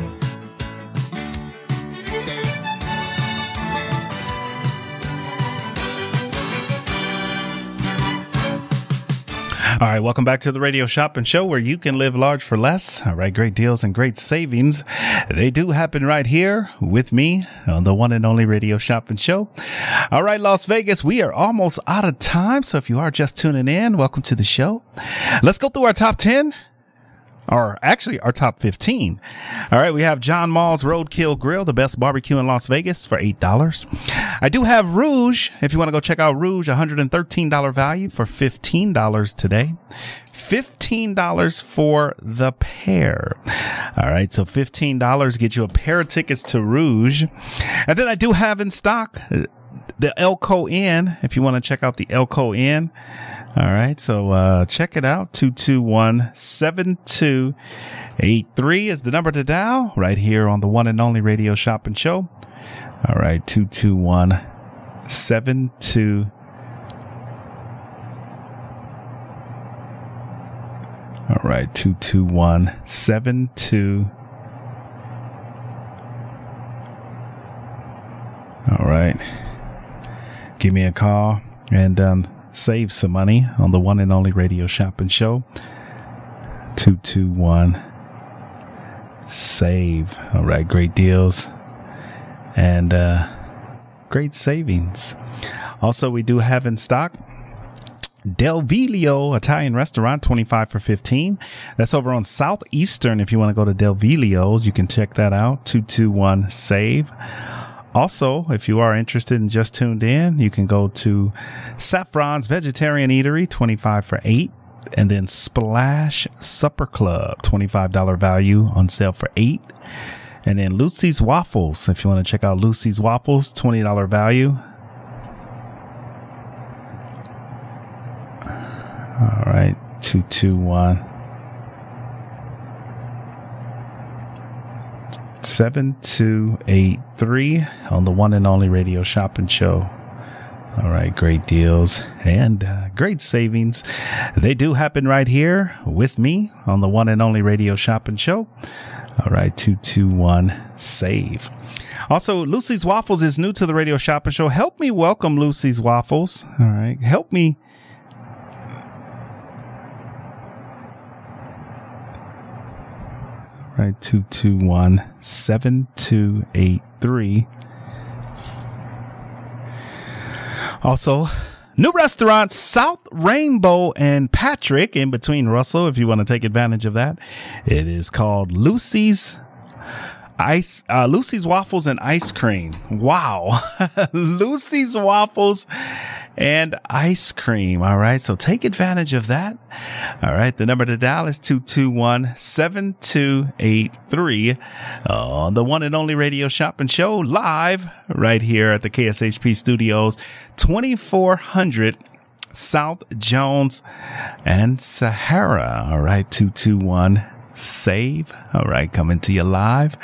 All right, welcome back to the Radio Shopping Show where you can live large for less. Uh, All right, great deals and great savings. They do happen right here with me on the one and only Radio Shopping Show. All right, Las Vegas, we are almost out of time. So if you are just tuning in, welcome to the show. Let's go through our top 10 or actually our top 15. All right. We have John Mull's Roadkill Grill, the best barbecue in Las Vegas for $8. I do have Rouge. If you want to go check out Rouge, $113 value for $15 today. $15 for the pair. All right. So $15 get you a pair of tickets to Rouge. And then I do have in stock uh, the Elko Inn. If you want to check out the Elko Inn. All right. So, uh, check it out. 221-7283 is the number to dial right here on the one and only radio shopping show. All right. 221-72 All right, 221 72. All right. Give me a call and um, save some money on the one and only radio shopping show. 221 save. All right, great deals and uh, great savings. Also, we do have in stock Del Viglio Italian restaurant, 25 for 15. That's over on Southeastern. If you want to go to Del Viglio's, you can check that out. 221 save. Also, if you are interested and just tuned in, you can go to Saffron's Vegetarian Eatery, 25 for 8, and then Splash Supper Club, $25 value on sale for 8. And then Lucy's Waffles, if you want to check out Lucy's Waffles, $20 value. All right, 221. 7283 on the one and only radio shopping show. All right, great deals and uh, great savings. They do happen right here with me on the one and only radio shopping show. All right, 221 save. Also, Lucy's Waffles is new to the radio shopping show. Help me welcome Lucy's Waffles. All right, help me. Right, 221 7283. Also, new restaurant South Rainbow and Patrick in between Russell. If you want to take advantage of that, it is called Lucy's ice uh, Lucy's waffles and ice cream. Wow. Lucy's waffles and ice cream. All right. So take advantage of that. All right. The number to dial is 221-7283 on the one and only radio shop and show live right here at the KSHP studios, 2400 South Jones and Sahara. All right. 221 save. All right, coming to you live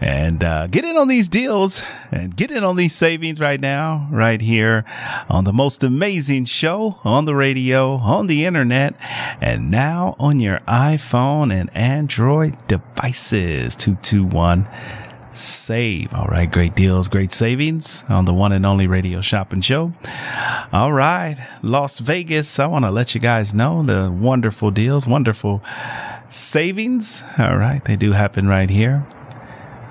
and uh, get in on these deals and get in on these savings right now, right here on the most amazing show on the radio, on the internet, and now on your iPhone and Android devices. 221 save. All right. Great deals, great savings on the one and only radio shopping show. All right. Las Vegas. I want to let you guys know the wonderful deals, wonderful savings. All right. They do happen right here.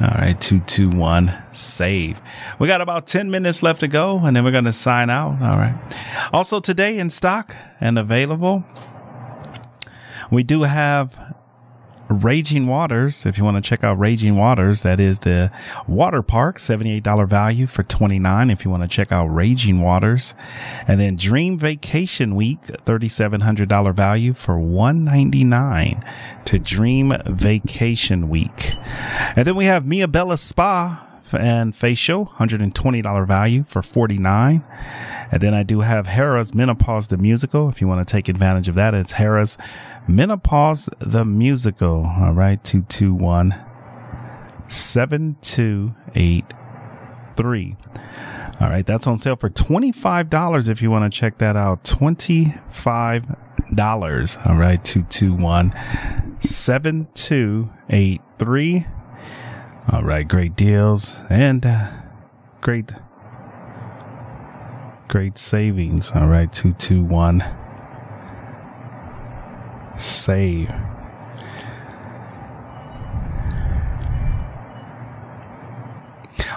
All right. 221 save. We got about 10 minutes left to go and then we're going to sign out. All right. Also today in stock and available, we do have Raging Waters. If you want to check out Raging Waters, that is the water park, $78 value for 29 if you want to check out Raging Waters. And then Dream Vacation Week, $3,700 value for 199 to Dream Vacation Week. And then we have Mia Bella Spa and facial, $120 value for 49 And then I do have Harrah's Menopause the Musical. If you want to take advantage of that, it's Harrah's Menopause the Musical. All right. 221 7283. All right. That's on sale for $25 if you want to check that out. $25. All right. 221 7283. All right, great deals and uh, great, great savings. All right, 221 save.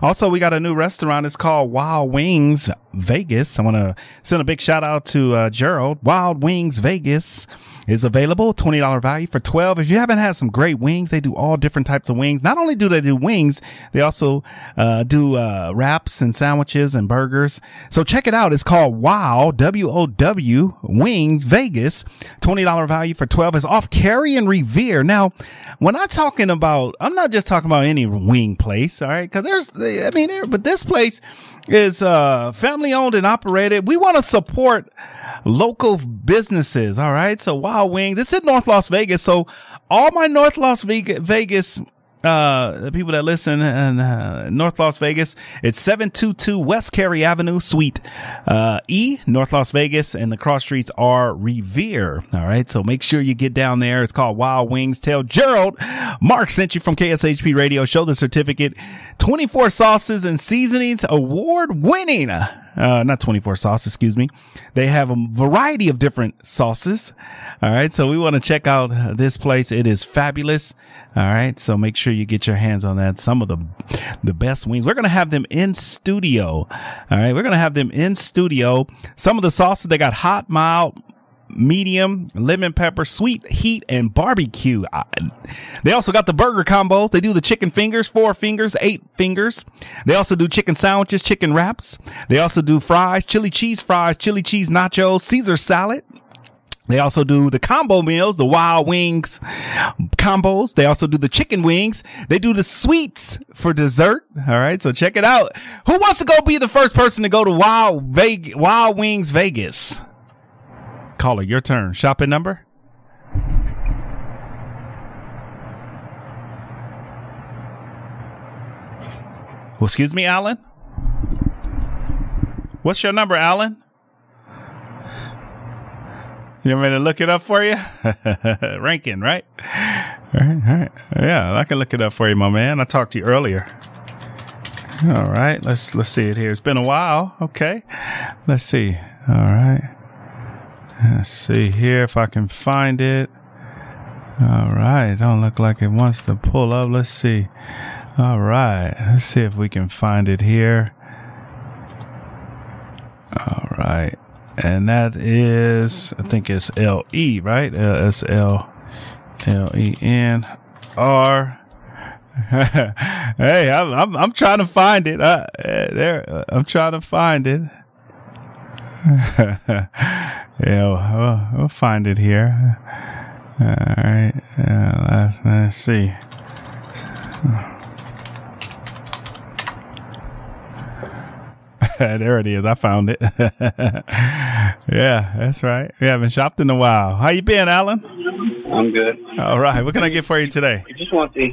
Also, we got a new restaurant. It's called Wild Wings Vegas. I want to send a big shout out to uh, Gerald. Wild Wings Vegas is available. $20 value for 12. If you haven't had some great wings, they do all different types of wings. Not only do they do wings, they also uh, do uh, wraps and sandwiches and burgers. So check it out. It's called Wow, W-O-W Wings Vegas. $20 value for 12 is off Carey and Revere. Now, when I'm talking about, I'm not just talking about any wing place. All right. Cause there's, I mean, but this place is, uh, family owned and operated. We want to support local businesses. All right. So Wild Wings, it's in North Las Vegas. So all my North Las Vegas uh, the people that listen in uh, North Las Vegas, it's 722 West Carey Avenue, Suite uh, E, North Las Vegas, and the cross streets are Revere. All right, so make sure you get down there. It's called Wild Wings. Tell Gerald Mark sent you from KSHP Radio. Show the certificate. 24 sauces and seasonings, award winning uh, not 24 sauce, excuse me. They have a variety of different sauces. All right. So we want to check out this place. It is fabulous. All right. So make sure you get your hands on that. Some of the, the best wings. We're going to have them in studio. All right. We're going to have them in studio. Some of the sauces, they got hot, mild, medium, lemon pepper, sweet, heat, and barbecue. They also got the burger combos. They do the chicken fingers, four fingers, eight fingers. They also do chicken sandwiches, chicken wraps. They also do fries, chili cheese fries, chili cheese nachos, Caesar salad. They also do the combo meals, the wild wings combos. They also do the chicken wings. They do the sweets for dessert. All right. So check it out. Who wants to go be the first person to go to Wild Vegas, Wild Wings Vegas? Caller, your turn. Shopping number? Well, excuse me, Alan? What's your number, Alan? You want me to look it up for you? Rankin, right? All right, all right. Yeah, I can look it up for you, my man. I talked to you earlier. All right, let's let's see it here. It's been a while. Okay, let's see. All right, let's see here if I can find it. All right, don't look like it wants to pull up. Let's see. All right, let's see if we can find it here. All right, and that is I think it's L E right? Uh, it's L L E N R. hey, I'm, I'm I'm trying to find it. Uh, there, uh, I'm trying to find it. yeah, we'll, we'll, find it here. All right, uh, let's, let's see. there it is. I found it. yeah, that's right. We haven't shopped in a while. How you been, Alan? I'm good. All right. What can I get for you today? I just want the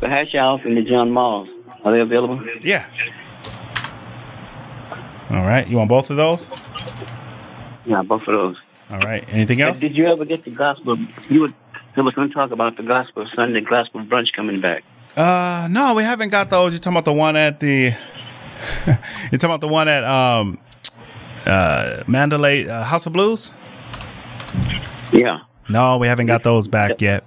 the hash house and the John Mull's. Are they available? Yeah. All right. You want both of those? Yeah, both of those. All right. Anything else? Did you ever get the gospel? You were, you was going to talk about the gospel Sunday gospel brunch coming back. Uh, no, we haven't got those. You're talking about the one at the. You're talking about the one at um, uh, Mandalay uh, House of Blues. Yeah. No, we haven't got those back yet.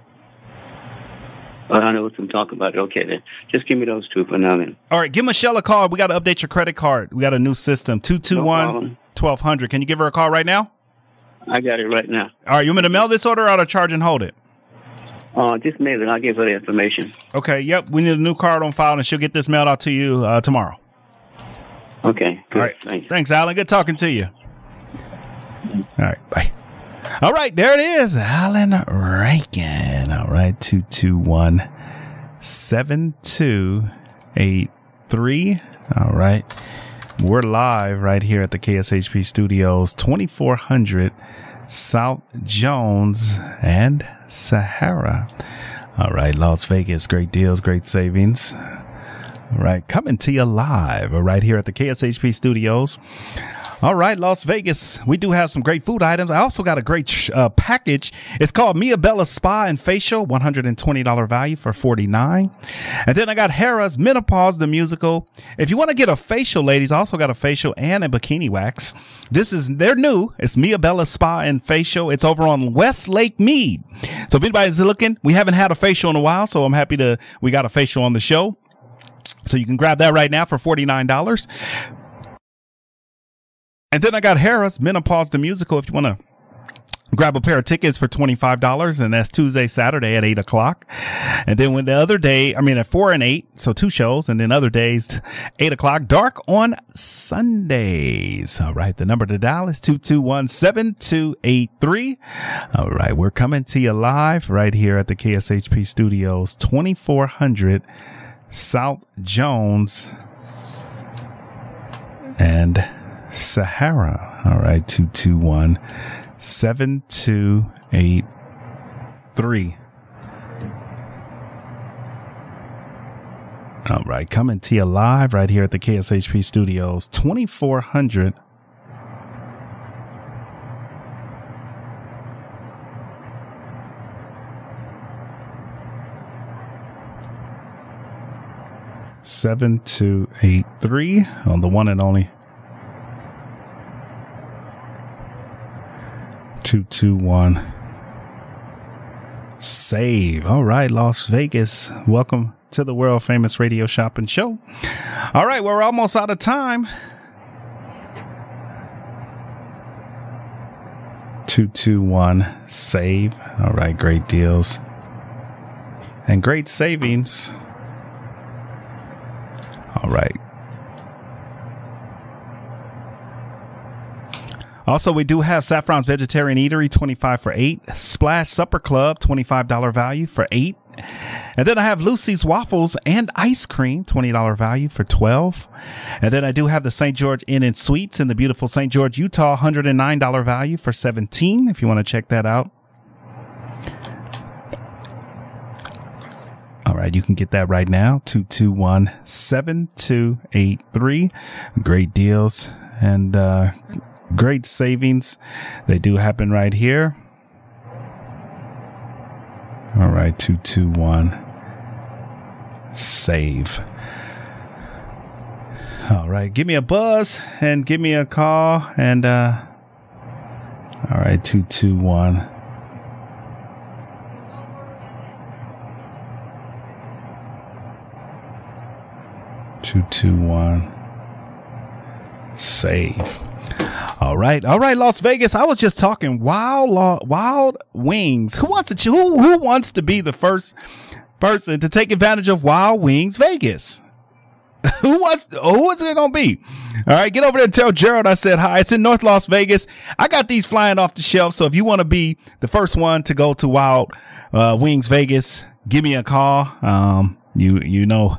I don't know what I'm talking about. Okay, then. Just give me those two for now, then. All right, give Michelle a call. We got to update your credit card. We got a new system 221 problem. 1200. Can you give her a call right now? I got it right now. All right, you want me to mail this order or to charge and hold it? Uh, just mail it. I'll give her the information. Okay, yep. We need a new card on file and she'll get this mailed out to you uh, tomorrow. Okay, good. All right. Thanks. Thanks, Alan. Good talking to you. All right, bye. All right, there it is. Alan Rankin. All right, 221 7283. All right. We're live right here at the KSHP studios, 2400 South Jones and Sahara. All right, Las Vegas, great deals, great savings. All right, coming to you live right here at the KSHP studios. All right, Las Vegas. We do have some great food items. I also got a great uh, package. It's called Mia Bella Spa and Facial, $120 value for 49 And then I got Harrah's Menopause, the musical. If you want to get a facial, ladies, I also got a facial and a bikini wax. This is, they're new. It's Mia Bella Spa and Facial. It's over on West Lake Mead. So if anybody's looking, we haven't had a facial in a while, so I'm happy to, we got a facial on the show. So you can grab that right now for $49. And then I got Harrah's Menopause the Musical if you want to grab a pair of tickets for $25 and that's Tuesday, Saturday at eight o'clock. And then when the other day, I mean at four and eight, so two shows and then other days, eight o'clock, dark on Sundays. All right. The number to dial is 221-7283. All right. We're coming to you live right here at the KSHP studios, 2400 South Jones and Sahara. All right, 221 7283. All right, coming to you live right here at the KSHP studios, 2400 7283 on the one and only 221 save. All right, Las Vegas. Welcome to the world famous radio shopping show. All right, well, we're almost out of time. 221 save. All right, great deals and great savings. All right. Also, we do have Saffron's Vegetarian Eatery, 25 for 8. Splash Supper Club, $25 value for 8. And then I have Lucy's Waffles and Ice Cream, $20 value for 12 And then I do have the St. George Inn and Suites in the beautiful St. George, Utah, $109 value for 17 if you want to check that out. All right, you can get that right now. 221 7283. Great deals and uh, great savings. They do happen right here. All right, 221 save. All right, give me a buzz and give me a call and uh all right, 221 221 save. All right, all right, Las Vegas. I was just talking wild, wild wings. Who wants to? Who who wants to be the first person to take advantage of Wild Wings Vegas? who wants? Who is it gonna be? All right, get over there and tell Gerald I said hi. It's in North Las Vegas. I got these flying off the shelf. So if you want to be the first one to go to Wild uh, Wings Vegas, give me a call. Um, you you know,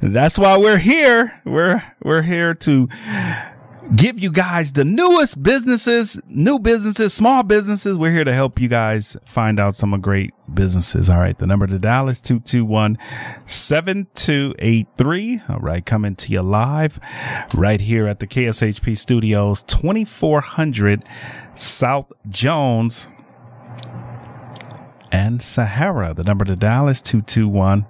that's why we're here. We're we're here to give you guys the newest businesses, new businesses, small businesses. We're here to help you guys find out some great businesses. All right. The number to dial is 221-7283. All right. Coming to you live right here at the KSHP studios, 2400 South Jones and Sahara. The number to dial is 221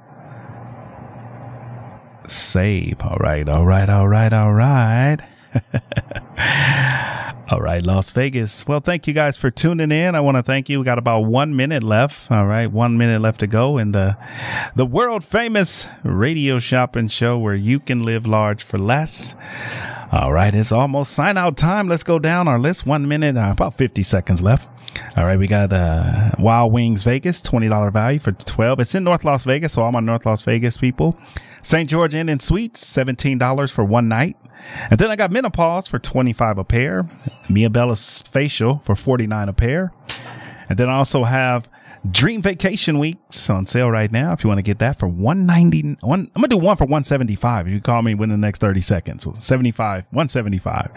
save. All right. All right. All right. All right. All right, Las Vegas. Well, thank you guys for tuning in. I want to thank you. We got about one minute left. All right, one minute left to go in the the world famous radio shopping show where you can live large for less. All right, it's almost sign out time. Let's go down our list. One minute, uh, about fifty seconds left. All right, we got uh, Wild Wings Vegas, $20 value for 12. It's in North Las Vegas, so all my North Las Vegas people. St. George Inn and Suites, $17 for one night. And then I got menopause for 25 a pair. Mia Bella's facial for 49 a pair. And then I also have Dream Vacation Weeks on sale right now. If you want to get that for 190, one, I'm going to do one for 175. If you call me within the next 30 seconds, so 75, 175.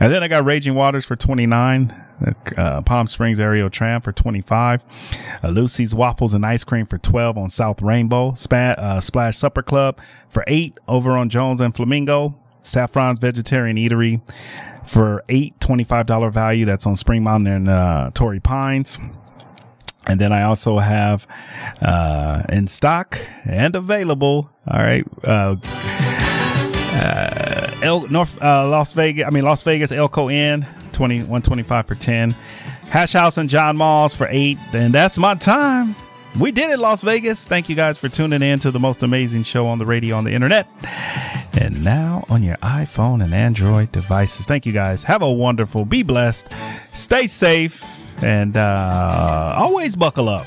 And then I got Raging Waters for 29. Uh, Palm Springs Aerial Tram for 25. Uh, Lucy's Waffles and Ice Cream for 12 on South Rainbow. Spa, uh, Splash Supper Club for 8 over on Jones and Flamingo. Saffron's Vegetarian Eatery for eight $25 value. That's on Spring Mountain and uh, Torrey Pines. And then I also have uh, in stock and available. All right. Uh, uh, El, North uh, Las Vegas, I mean Las Vegas Elko Inn, 20, 125 for 10. Hash House and John Mull's for 8. And that's my time. We did it, Las Vegas. Thank you guys for tuning in to the most amazing show on the radio on the internet. And now on your iPhone and Android devices. Thank you guys. Have a wonderful, be blessed, stay safe, and uh, always buckle up.